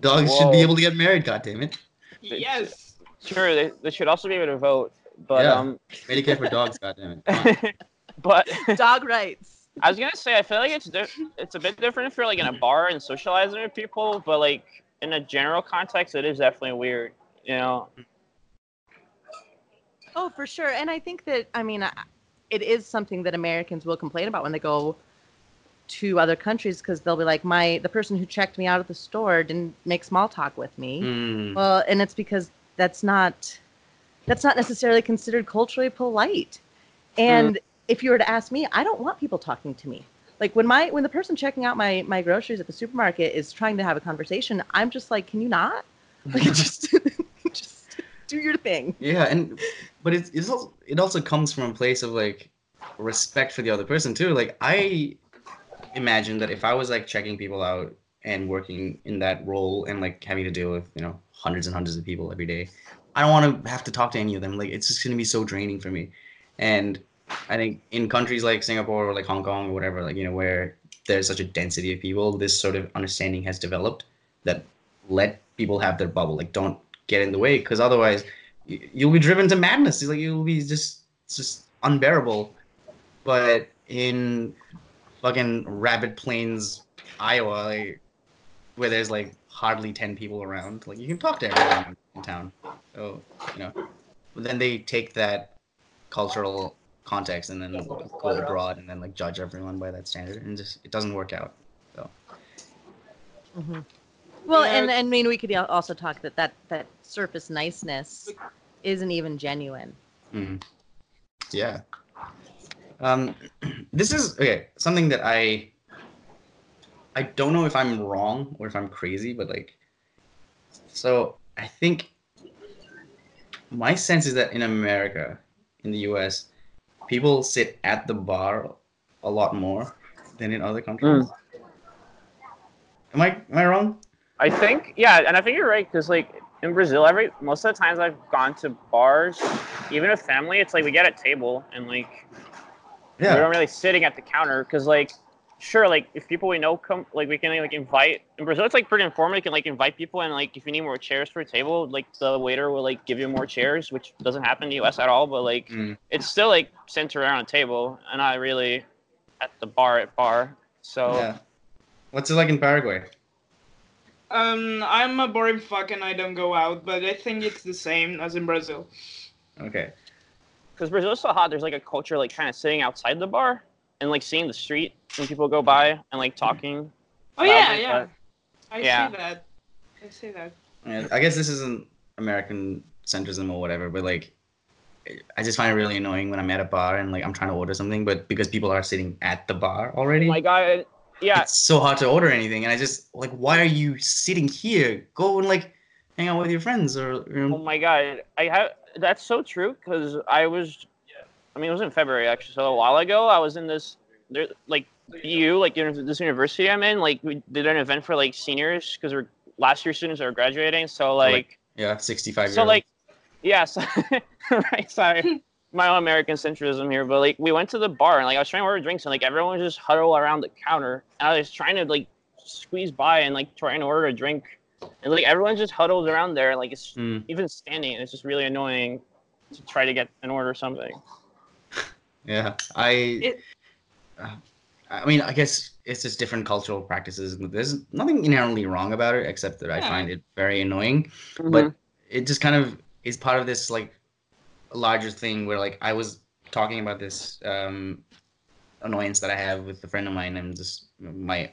dogs should be able to get married. God damn it! Yes. sure they, they should also be able to vote, but Yeah. um, Medicare for dogs. God damn it! But Dog rights. I was gonna say I feel like it's di- it's a bit different if you're like in a bar and socializing with people, but like in a general context, it is definitely weird. You know, Oh, for sure. And I think that I mean, it is something that Americans will complain about when they go to other countries because they'll be like, my the person who checked me out at the store didn't make small talk with me. Mm, Well, and it's because that's not that's not necessarily considered culturally polite. And mm. if you were to ask me, I don't want people talking to me. Like when my when the person checking out my my groceries at the supermarket is trying to have a conversation, I'm just like, can you not? Like just just do your thing. yeah, and but it's, it's also, it also comes from a place of like respect for the other person too. Like I imagine that if I was like checking people out and working in that role and like having to deal with you know hundreds and hundreds of people every day, I don't want to have to talk to any of them. Like it's just gonna be so draining for me. And I think in countries like Singapore or like Hong Kong or whatever, like you know where there's such a density of people, this sort of understanding has developed that let people have their bubble. Like don't get in the way because otherwise you'll be driven to madness. Like you'll be just just unbearable. But in fucking Rabbit Plains, Iowa, like, where there's like hardly ten people around, like you can talk to everyone town. So you know, but then they take that cultural context and then go abroad and then like judge everyone by that standard, and just it doesn't work out. Mhm. Well, Yeah. and, and I mean, we could also talk that, that that surface niceness isn't even genuine. Mhm. Yeah. Um, this is okay. Something that I I don't know if I'm wrong or if I'm crazy, but like, so I think my sense is that in America, in the U.S., people sit at the bar a lot more than in other countries. Hmm. Am I am I wrong? I think yeah, and I think you're right because like in Brazil, every most of the times I've gone to bars, even with family, it's like we get a table and like we Yeah. don't really sitting at the counter because like sure like if people we know come like we can like invite in brazil it's like pretty informal you can like invite people and like if you need more chairs for a table like the waiter will like give you more chairs which doesn't happen in the us at all but like Mm. it's still like centered around a table and not really at the bar at bar so Yeah. What's it like in Paraguay? Um, I'm a boring fuck and I don't go out, but I think it's the same as in Brazil. Okay. because brazil is so hot there's like a culture like kind of sitting outside the bar and like seeing the street when people go by and like talking Oh yeah, yeah. but- I yeah. see that. I see that. And I guess this isn't American centrism or whatever, but like, I just find it really annoying when I'm at a bar and like I'm trying to order something, but because people are sitting at the bar oh already, my god yeah it's so hard to order anything. And I just like, why are you sitting here? Go and like hang out with your friends or you Oh my god, I have that's so true because I was, I mean, it was in February actually, so a while ago. I was in this, there, like you, like this university I'm in, like we did an event for like seniors because we're last year students are graduating. So like, like, Yeah, 65 so years. like, yeah, so, right, sorry, my own American centrism here, but like we went to the bar and like I was trying to order drinks and like everyone was just huddled around the counter, and I was trying to like squeeze by and like trying to order a drink. And like everyone's just huddled around there, like it's Mm, even standing, and it's just really annoying to try to get an order something. Yeah, I. It- uh, I mean, I guess it's just different cultural practices. There's nothing inherently wrong about it, except that I find it very annoying. Mm-hmm. but it just kind of is part of this like larger thing where like I was talking about this um annoyance that I have with a friend of mine and just my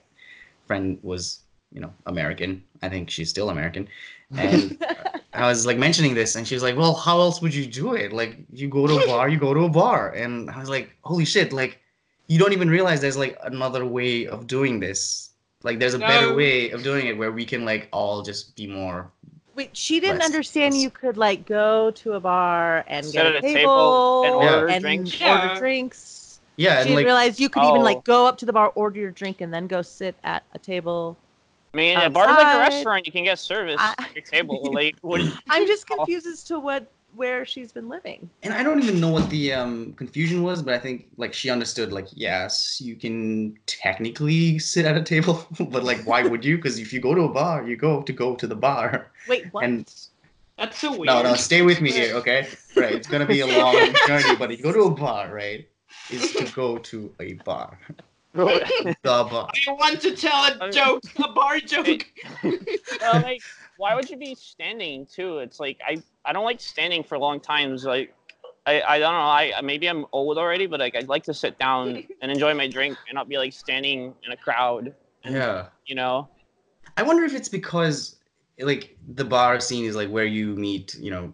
friend was you know American I think she's still American and I was like mentioning this and she was like well how else would you do it like you go to a bar you go to a bar and I was like holy shit like you don't even realize there's like another way of doing this Like there's a better way of doing it where we can like all just be more. Wait, she didn't Less- understand less- you could like go to a bar and Sit get a a table, table and order and drinks. Yeah. order drinks. Yeah, she and didn't like realize you could even Oh. like go up to the bar, order your drink, and then go sit at a table. I mean, a bar is like a restaurant. You can get service I- at your table. Like, what? I'm just Oh. confused as to what where she's been living. and I don't even know what the um, confusion was, but I think like she understood like yes, you can technically sit at a table, but like why would you? Because if you go to a bar, you go to go to the bar. Wait, what? And That's so weird. no, no, stay with me here, okay? Right, it's gonna be a long journey, but if you go to a bar, right, is to go to a bar, the. I want to tell a joke, a bar joke. well, like, why would you be standing too? It's like I, I don't like standing for long times. Like, I, I don't know. I maybe I'm old already, but like I'd like to sit down and enjoy my drink and not be like standing in a crowd. Yeah. You know. I wonder if it's because like the bar scene is like where you meet, you know,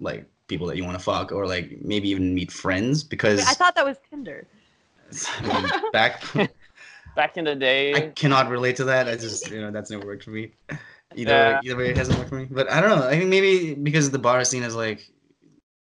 like people that you want to fuck or like maybe even meet friends because I thought that was Tinder. I mean, back Back in the day. I cannot relate to that. I just you know that's never worked for me. Either Yeah. either way it hasn't worked for me. But I don't know. I think maybe because the bar scene is like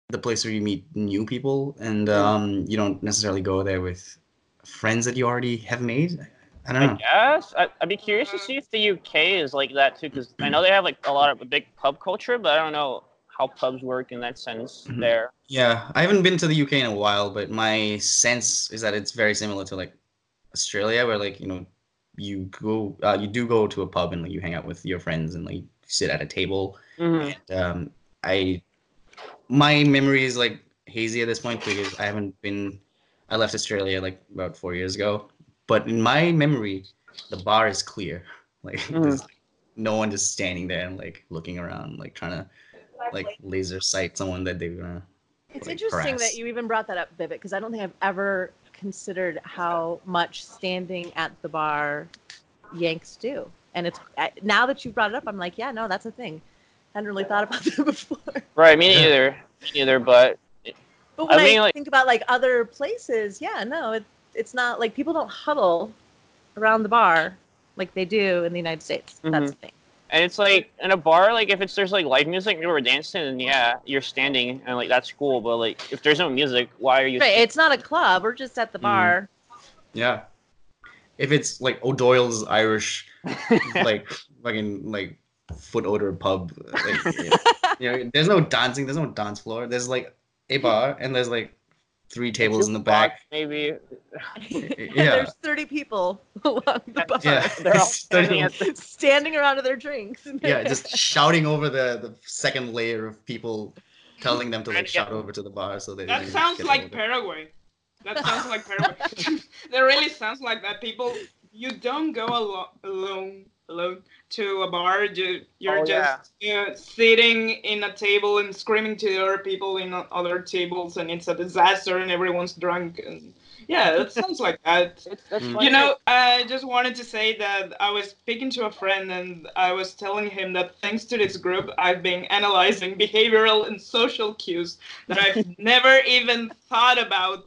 the place where you meet new people and um you don't necessarily go there with friends that you already have made. I don't I know. guess I'd be curious to see if the UK is like that too, because I know they have like a lot of a big pub culture, but I don't know how pubs work in that sense Mhm. there. Yeah, I haven't been to the UK in a while, but my sense is that it's very similar to like Australia, where like you know you go, uh, you do go to a pub and like you hang out with your friends and like sit at a table. Mhm. And um, I, my memory is like hazy at this point because I haven't been. I left Australia like about four years ago, but in my memory, the bar is clear. Like Mhm. there's like, no one just standing there and like looking around, like trying to like laser sight someone that they're gonna. It's like, interesting harass. that you even brought that up, Vivek, because I don't think I've ever considered how much standing at the bar Yanks do. And it's I- now that you brought it up, I'm like, yeah, no, that's a thing. I hadn't really thought about that before. Right, me neither. Me neither, but But when I, mean, like- think about like other places, yeah, no, it, it's not like people don't huddle around the bar like they do in the United States. That's Mhm. the thing. And it's like in a bar, like if it's there's like live music, people are dancing, and yeah, you're standing, and like that's cool. But like if there's no music, why are you? Right, it's not a club. We're just at the Mhm. bar. Yeah. If it's like O'Doyle's Irish, like fucking like foot odor pub, like, you know, there's no dancing, there's no dance floor. There's like a bar and there's like three tables in the back. maybe. Yeah. there's 30 people along the bar Yeah. They're all Standing- standing at the- standing around with their drinks. yeah, just shouting over the the second layer of people, telling them to like Trying to get- shout over to the bar so they. That sounds like over. Paraguay. That sounds like Paraguay. that really sounds like that. People, you don't go alo- alone alone to a bar. You, you're Oh, just uh, sitting in a table and screaming to the other people in other tables, and it's a disaster, and everyone's drunk. And yeah, it sounds like that. It's, that's. You know, I just wanted to say that I was speaking to a friend and I was telling him that thanks to this group, I've been analyzing behavioral and social cues that I've never even thought about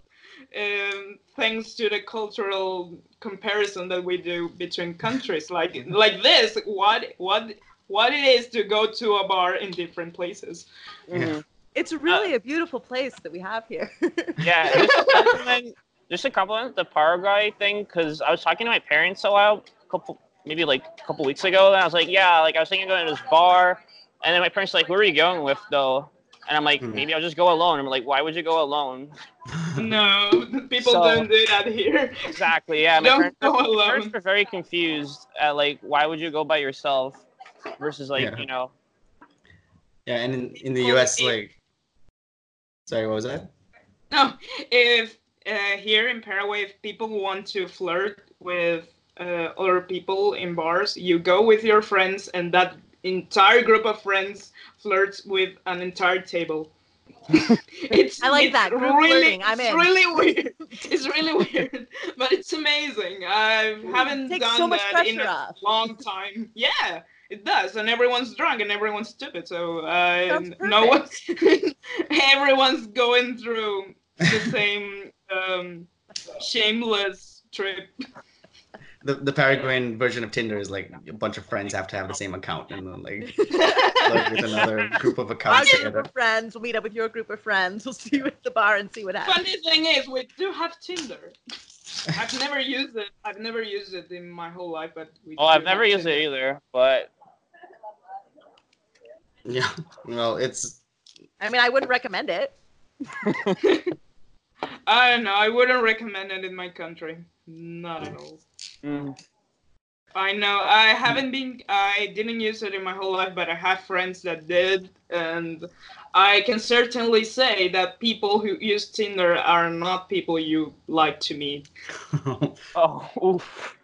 um, thanks to the cultural comparison that we do between countries. Like like this, what what what it is to go to a bar in different places. Mhm. It's really a beautiful place that we have here. Yeah, just a compliment, just a compliment the Paraguay thing because I was talking to my parents a while, a couple maybe like a couple weeks ago, and I was like, yeah, like I was thinking of going to this bar, and then my parents were like, where are you going with though? And I'm like, Hmm. maybe I'll just go alone. I'm like, why would you go alone? No, people So- don't do that here. Exactly. Yeah, my Don't parents, go my parents alone. were very confused at like why would you go by yourself versus like Yeah. you know Yeah, and in, in the U.S., like, sorry, what was that? No, if uh, here in Paraguay, if people want to flirt with uh, other people in bars, you go with your friends, and that entire group of friends flirts with an entire table. it's I like it's that, group really, flirting, I'm it's in. really weird. It's really weird, but it's amazing. I haven't Takes done so much that in a off. long time. Yeah, it does, and everyone's drunk and everyone's stupid. So uh, Sounds no one, everyone's going through the same um, shameless trip. The, the Paraguayan version of Tinder is like a bunch of friends have to have the same account and then like with another group of accounts. Our accounts group together. of friends will meet up with your group of friends. We'll see you at the bar and see what happens. Funny thing is, we do have Tinder. I've never used it. I've never used it in my whole life, but we. Oh, do I've never have used it either, but Yeah. Well, it's I mean, I wouldn't recommend it. I don't know. I wouldn't recommend it in my country. Not at all. Mm, I know. I haven't been. I didn't use it in my whole life, but I have friends that did, and I can certainly say that people who use Tinder are not people you like to meet. oh, oof.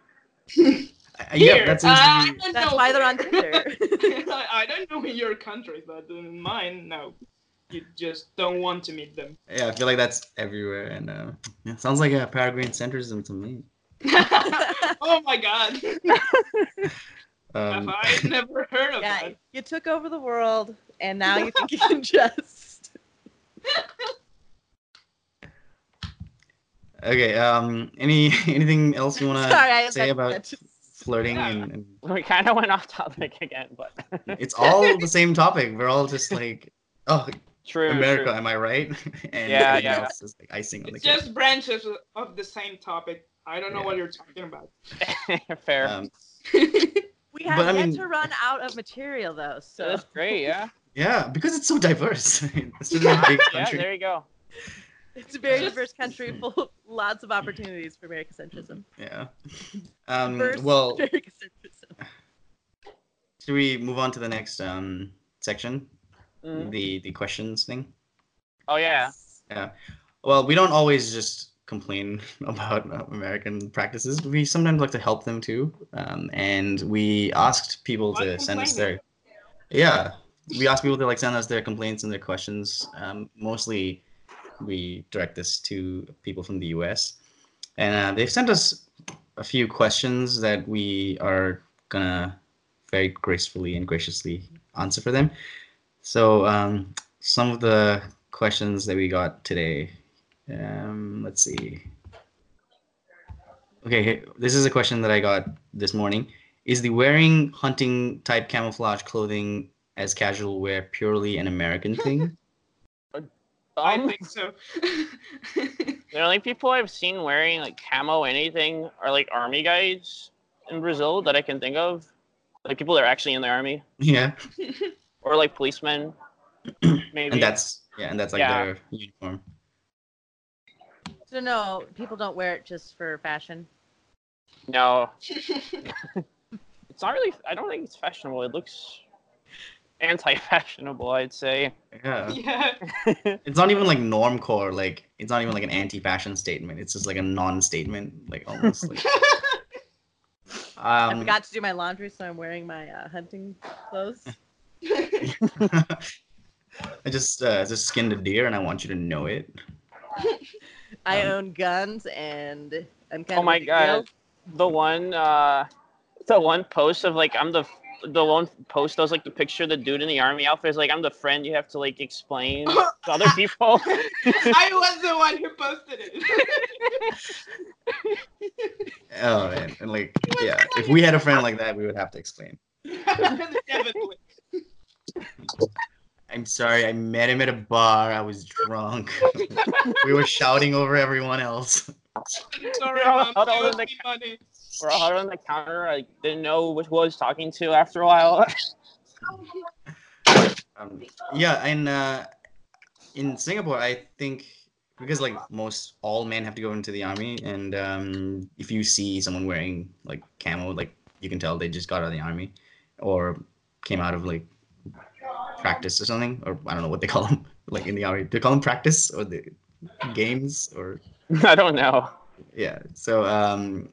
yeah, that's uh, I don't That's know. why they're on Tinder. I I don't know in your country, but in mine, no. You just don't want to meet them. Yeah, I feel like that's everywhere, and uh, yeah, sounds like a Paraguayan centrism to me. Oh my god. Um, Have I never heard of yeah, that? you took over the world, and now you think you can just. okay. Um. Any anything else you want Sorry, I to say that- about that just- flirting Yeah. and, and We kind of went off topic again, but it's all the same topic. We're all just like, oh, true. America, true. am I right? and Yeah, yeah. else is like icing on the It's cake. just branches of the same topic. I don't know Yeah. what you're talking about. Fair. Um, We have But I mean- to run out of material, though. so So that's great, yeah. yeah, because it's so diverse. it's such a big country. Yeah, there you go. it's a very diverse country full of lots of opportunities for Americocentrism. Yeah. Um, Diverse well, Americocentrism. should we move on to the next um, section? Mm. The the questions thing. Oh yeah. yeah. Well, we don't always just complain about American practices. We sometimes like to help them too. Um, and we asked people Why to send us their yeah. We asked people to like send us their complaints and their questions. Um, mostly, we direct this to people from the U.S. and uh, they've sent us a few questions that we are gonna very gracefully and graciously answer for them. So um, some of the questions that we got today. Um, let's see. Okay, this is a question that I got this morning. Is the wearing hunting type camouflage clothing as casual wear purely an American thing? I Um, think so. the only people I've seen wearing like camo anything are like army guys in Brazil that I can think of. Like people that are actually in the army yeah, or like policemen. Maybe. and that's yeah, and that's like Yeah. their uniform. So no, people don't wear it just for fashion. no. It's not really. I don't think it's fashionable. It looks anti-fashionable. I'd say. Yeah, yeah. it's not even like normcore. Like it's not even like an anti-fashion statement. It's just like a non-statement. Like almost. Like, I um, forgot to do my laundry, so I'm wearing my uh, hunting clothes. I just uh, just skinned a deer, and I want you to know it. I Um, own guns, and I'm kind of oh of my god. deal. The one. uh The one post of like I'm the. The one post that was like the picture of the dude in the army outfit is like I'm the friend you have to like explain to other people. I was the one who posted it. Oh man, and like yeah, if we had a friend like that, we would have to explain. Definitely. I'm sorry, I met him at a bar. I was drunk. we were shouting over everyone else. Sorry, You're all mom. huddled you the money. We're all out on the counter. I didn't know which one I was talking to after a while. Um, yeah, and uh, in Singapore, I think because like most all men have to go into the army, and um, if you see someone wearing like camo, like you can tell they just got out of the army or came out of like practice or something, or I don't know what they call them, like in the army. Do they call them practice or the games or I don't know. yeah so um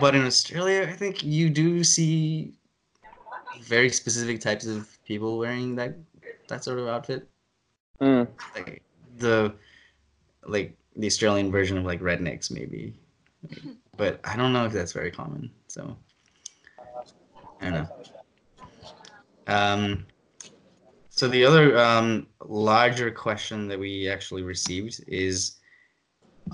but in australia i think you do see very specific types of people wearing that that sort of outfit Mm. like the like the australian version of like rednecks maybe but i don't know if that's very common so i don't know um so the other um larger question that we actually received is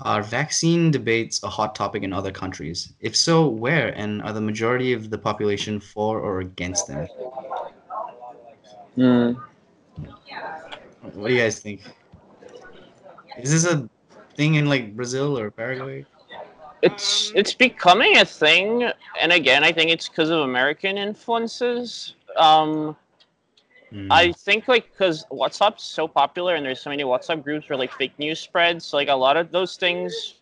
Are vaccine debates a hot topic in other countries? If so, where? And are the majority of the population for or against them? Hmm. What do you guys think? Is this a thing in like Brazil or Paraguay? It's it's becoming a thing, and again, I think it's because of American influences. Um, Hmm. I think like because WhatsApp's so popular and there's so many WhatsApp groups where like fake news spreads, so, like a lot of those things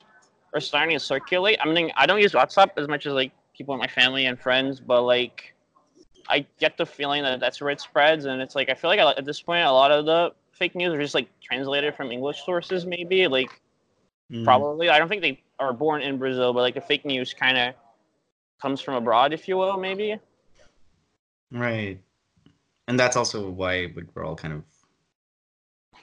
are starting to circulate. I mean, I don't use WhatsApp as much as like people in my family and friends, but like I get the feeling that that's where it spreads, and it's like I feel like at this point a lot of the fake news are just like translated from English sources, maybe like Hmm. probably. I don't think they are born in Brazil, but like the fake news kind of comes from abroad, if you will, maybe. Right. And that's also why we- we're all kind of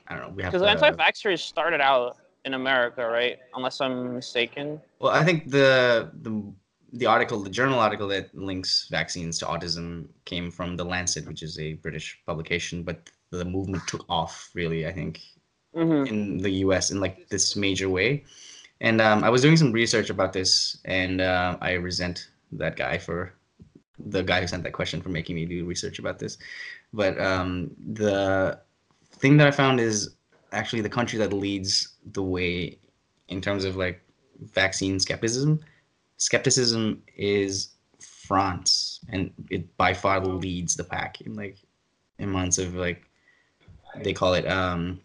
I don't know, we have Because anti-vaxxers started out in America, right? Unless I'm mistaken. Well, I think the the the article, the journal article that links vaccines to autism came from the Lancet, which is a British publication, but the movement took off really, I think, hmm in the US in like this major way. And um, I was doing some research about this, and uh, I resent that guy for the guy who sent that question for making me do research about this. But um, the thing that I found is actually the country that leads the way in terms of like vaccine skepticism. Skepticism is France, and it by far leads the pack in like in amounts of like they call it um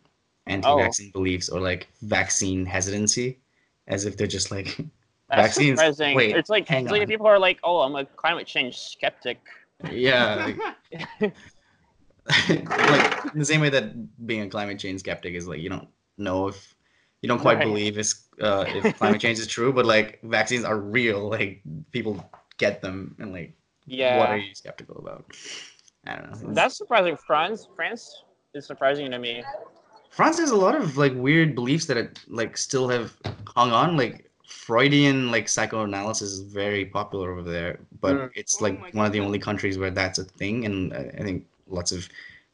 anti-vaccine beliefs or like vaccine hesitancy, as if they're just like That's Vaccines- surprising. wait, it's like, hang it's like people are like, "Oh, I'm a climate change skeptic." yeah, like, like in the same way that being a climate change skeptic is like you don't know if you don't quite Right. believe it's uh, if climate change is true, but like vaccines are real, like people get them, and like Yeah, what are you skeptical about? I don't know. That's surprising. France, France is surprising to me. France has a lot of like weird beliefs that it like still have hung on. Like Freudian like psychoanalysis is very popular over there, but Mm. it's Oh like my one of the only countries where that's a thing, and I I think lots of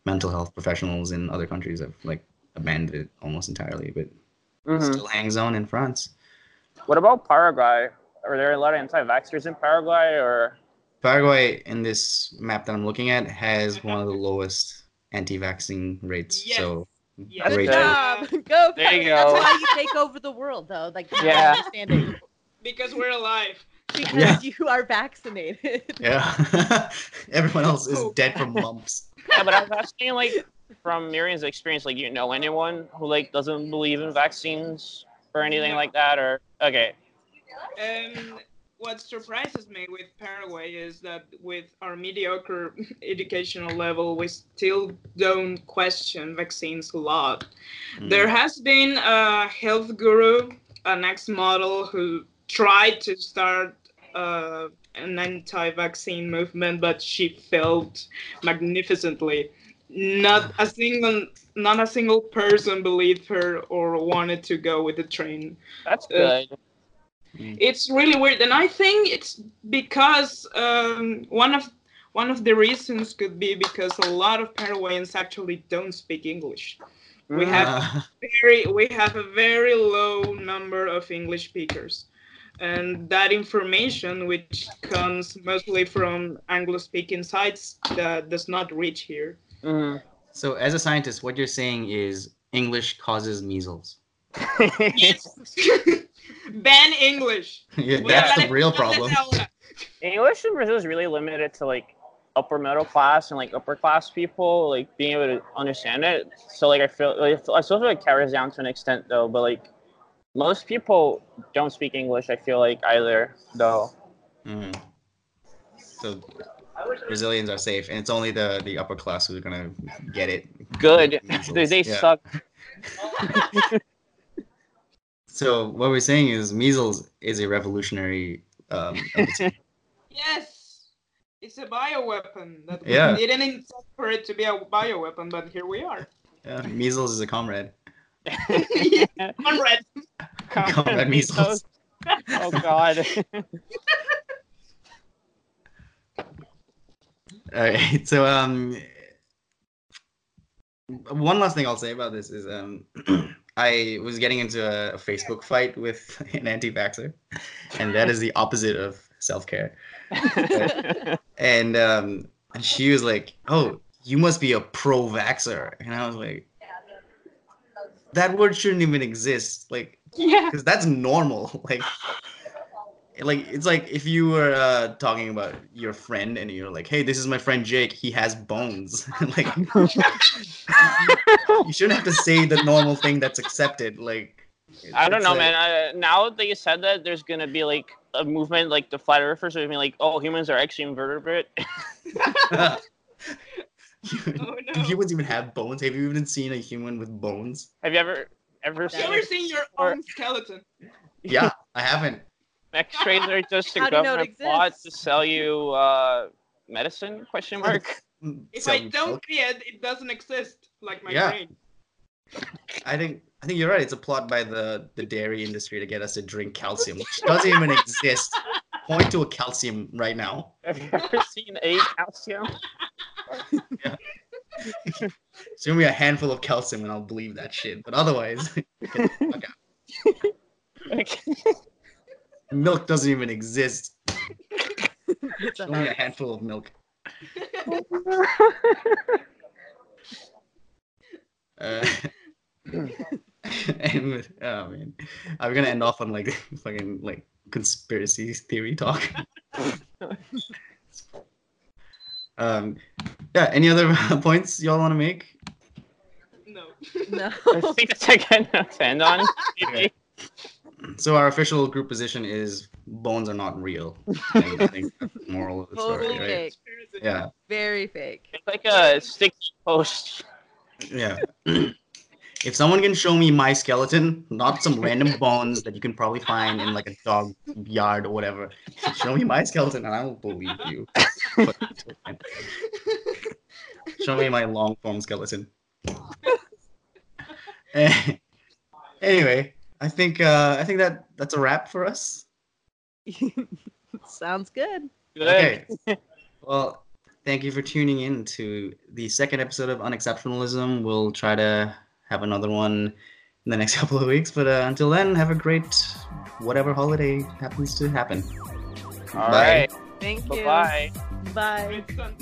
mental health professionals in other countries have like abandoned it almost entirely, but it Mhm. still hangs on in France. What about Paraguay? Are there a lot of anti-vaxxers in Paraguay, or Paraguay in this map that I'm looking at has one of the lowest anti-vaccine rates. Yes. So Yeah. Good job. job. Go. There you go. That's go. how you take over the world, though. Like, Yeah. Because we're alive. because Yeah. you are vaccinated. Yeah, everyone else is dead from lumps. yeah, but I was asking like from Miriam's experience, like you know anyone who like doesn't believe in vaccines or anything No. like that, or okay, Um, what surprises me with Paraguay is that with our mediocre educational level, we still don't question vaccines a lot. Mm. There has been a health guru, an ex model, who tried to start uh, an anti vaccine movement, but she failed magnificently. Not a single not a single person believed her or wanted to go with the train that's Uh, good. it's really weird and i think it's because um, one of one of the reasons could be because a lot of paraguayans actually don't speak english we Mm. have very we have a very low number of english speakers and that information which comes mostly from anglo speaking sites that does not reach here Mhm. so, as a scientist, what you're saying is English causes measles. yes ban english yeah, We that's the real problem. English in Brazil is really limited to like upper middle class and like upper class people, like being able to understand it. So like I feel like I still feel like it carries down to an extent though, but like most people don't speak English. I feel like either though. Mhm. So, Brazilians are safe, and it's only the the upper class who are gonna get it. Good. They they yeah. suck. So, what we're saying is measles is a revolutionary. Um. Yes, it's a bioweapon. That Yeah. we didn't intend for it to be a bioweapon, but here we are. yeah, measles is a comrade. comrade Comrade measles. Oh God. All right. So, um, one last thing I'll say about this is, um, I was getting into a, a Facebook fight with an anti-vaxxer, and that is the opposite of self-care. And um, and she was like, "Oh, you must be a pro-vaxxer," and I was like, "That word shouldn't even exist, like, Yeah. because that's normal, like." Like it's like if you were uh, talking about your friend and you're like, "Hey, this is my friend Jake. He has bones." like, you shouldn't have to say the normal thing that's accepted. Like, I don't know, a- man. I, now that you said that, there's gonna be like a movement, like the flat earthers are gonna be like, "Oh, humans are actually invertebrate." Oh Do humans even have bones? Have you even seen a human with bones? Have you ever ever Have seen you ever seen your or- own skeleton? Yeah, I haven't. X-rays are just a How do you government plot to sell you uh, medicine? Question mark. If I don't see it, it doesn't exist. Like my Yeah. brain. I think I think you're right. It's a plot by the the dairy industry to get us to drink calcium, which doesn't even exist. Point to a calcium right now. Have you ever seen a calcium? Show me a handful of calcium and I'll believe that shit. But otherwise, get the fuck out. Milk doesn't even exist. It's a Show me a handful of milk. Uh, and oh man, I'm gonna end off on like fucking like conspiracy theory talk. um, yeah. Any other points y'all want to make? No. No. I think that's a good note to end on. Okay. So our official group position is bones are not real. And I think that's the moral of the story, Totally right? fake. Yeah, Very fake. It's like a sticky post. yeah. if someone can show me my skeleton, not some random bones that you can probably find in like a dog yard or whatever, show me my skeleton and I will believe you. show me my long form skeleton. Anyway, I think uh, I think that that's a wrap for us. Sounds good. Good. Okay. Well, thank you for tuning in to the second episode of Unexceptionalism. We'll try to have another one in the next couple of weeks, but uh, until then, have a great whatever holiday happens to happen. All Bye. right. Thank you. Bye bye. Bye. It's done.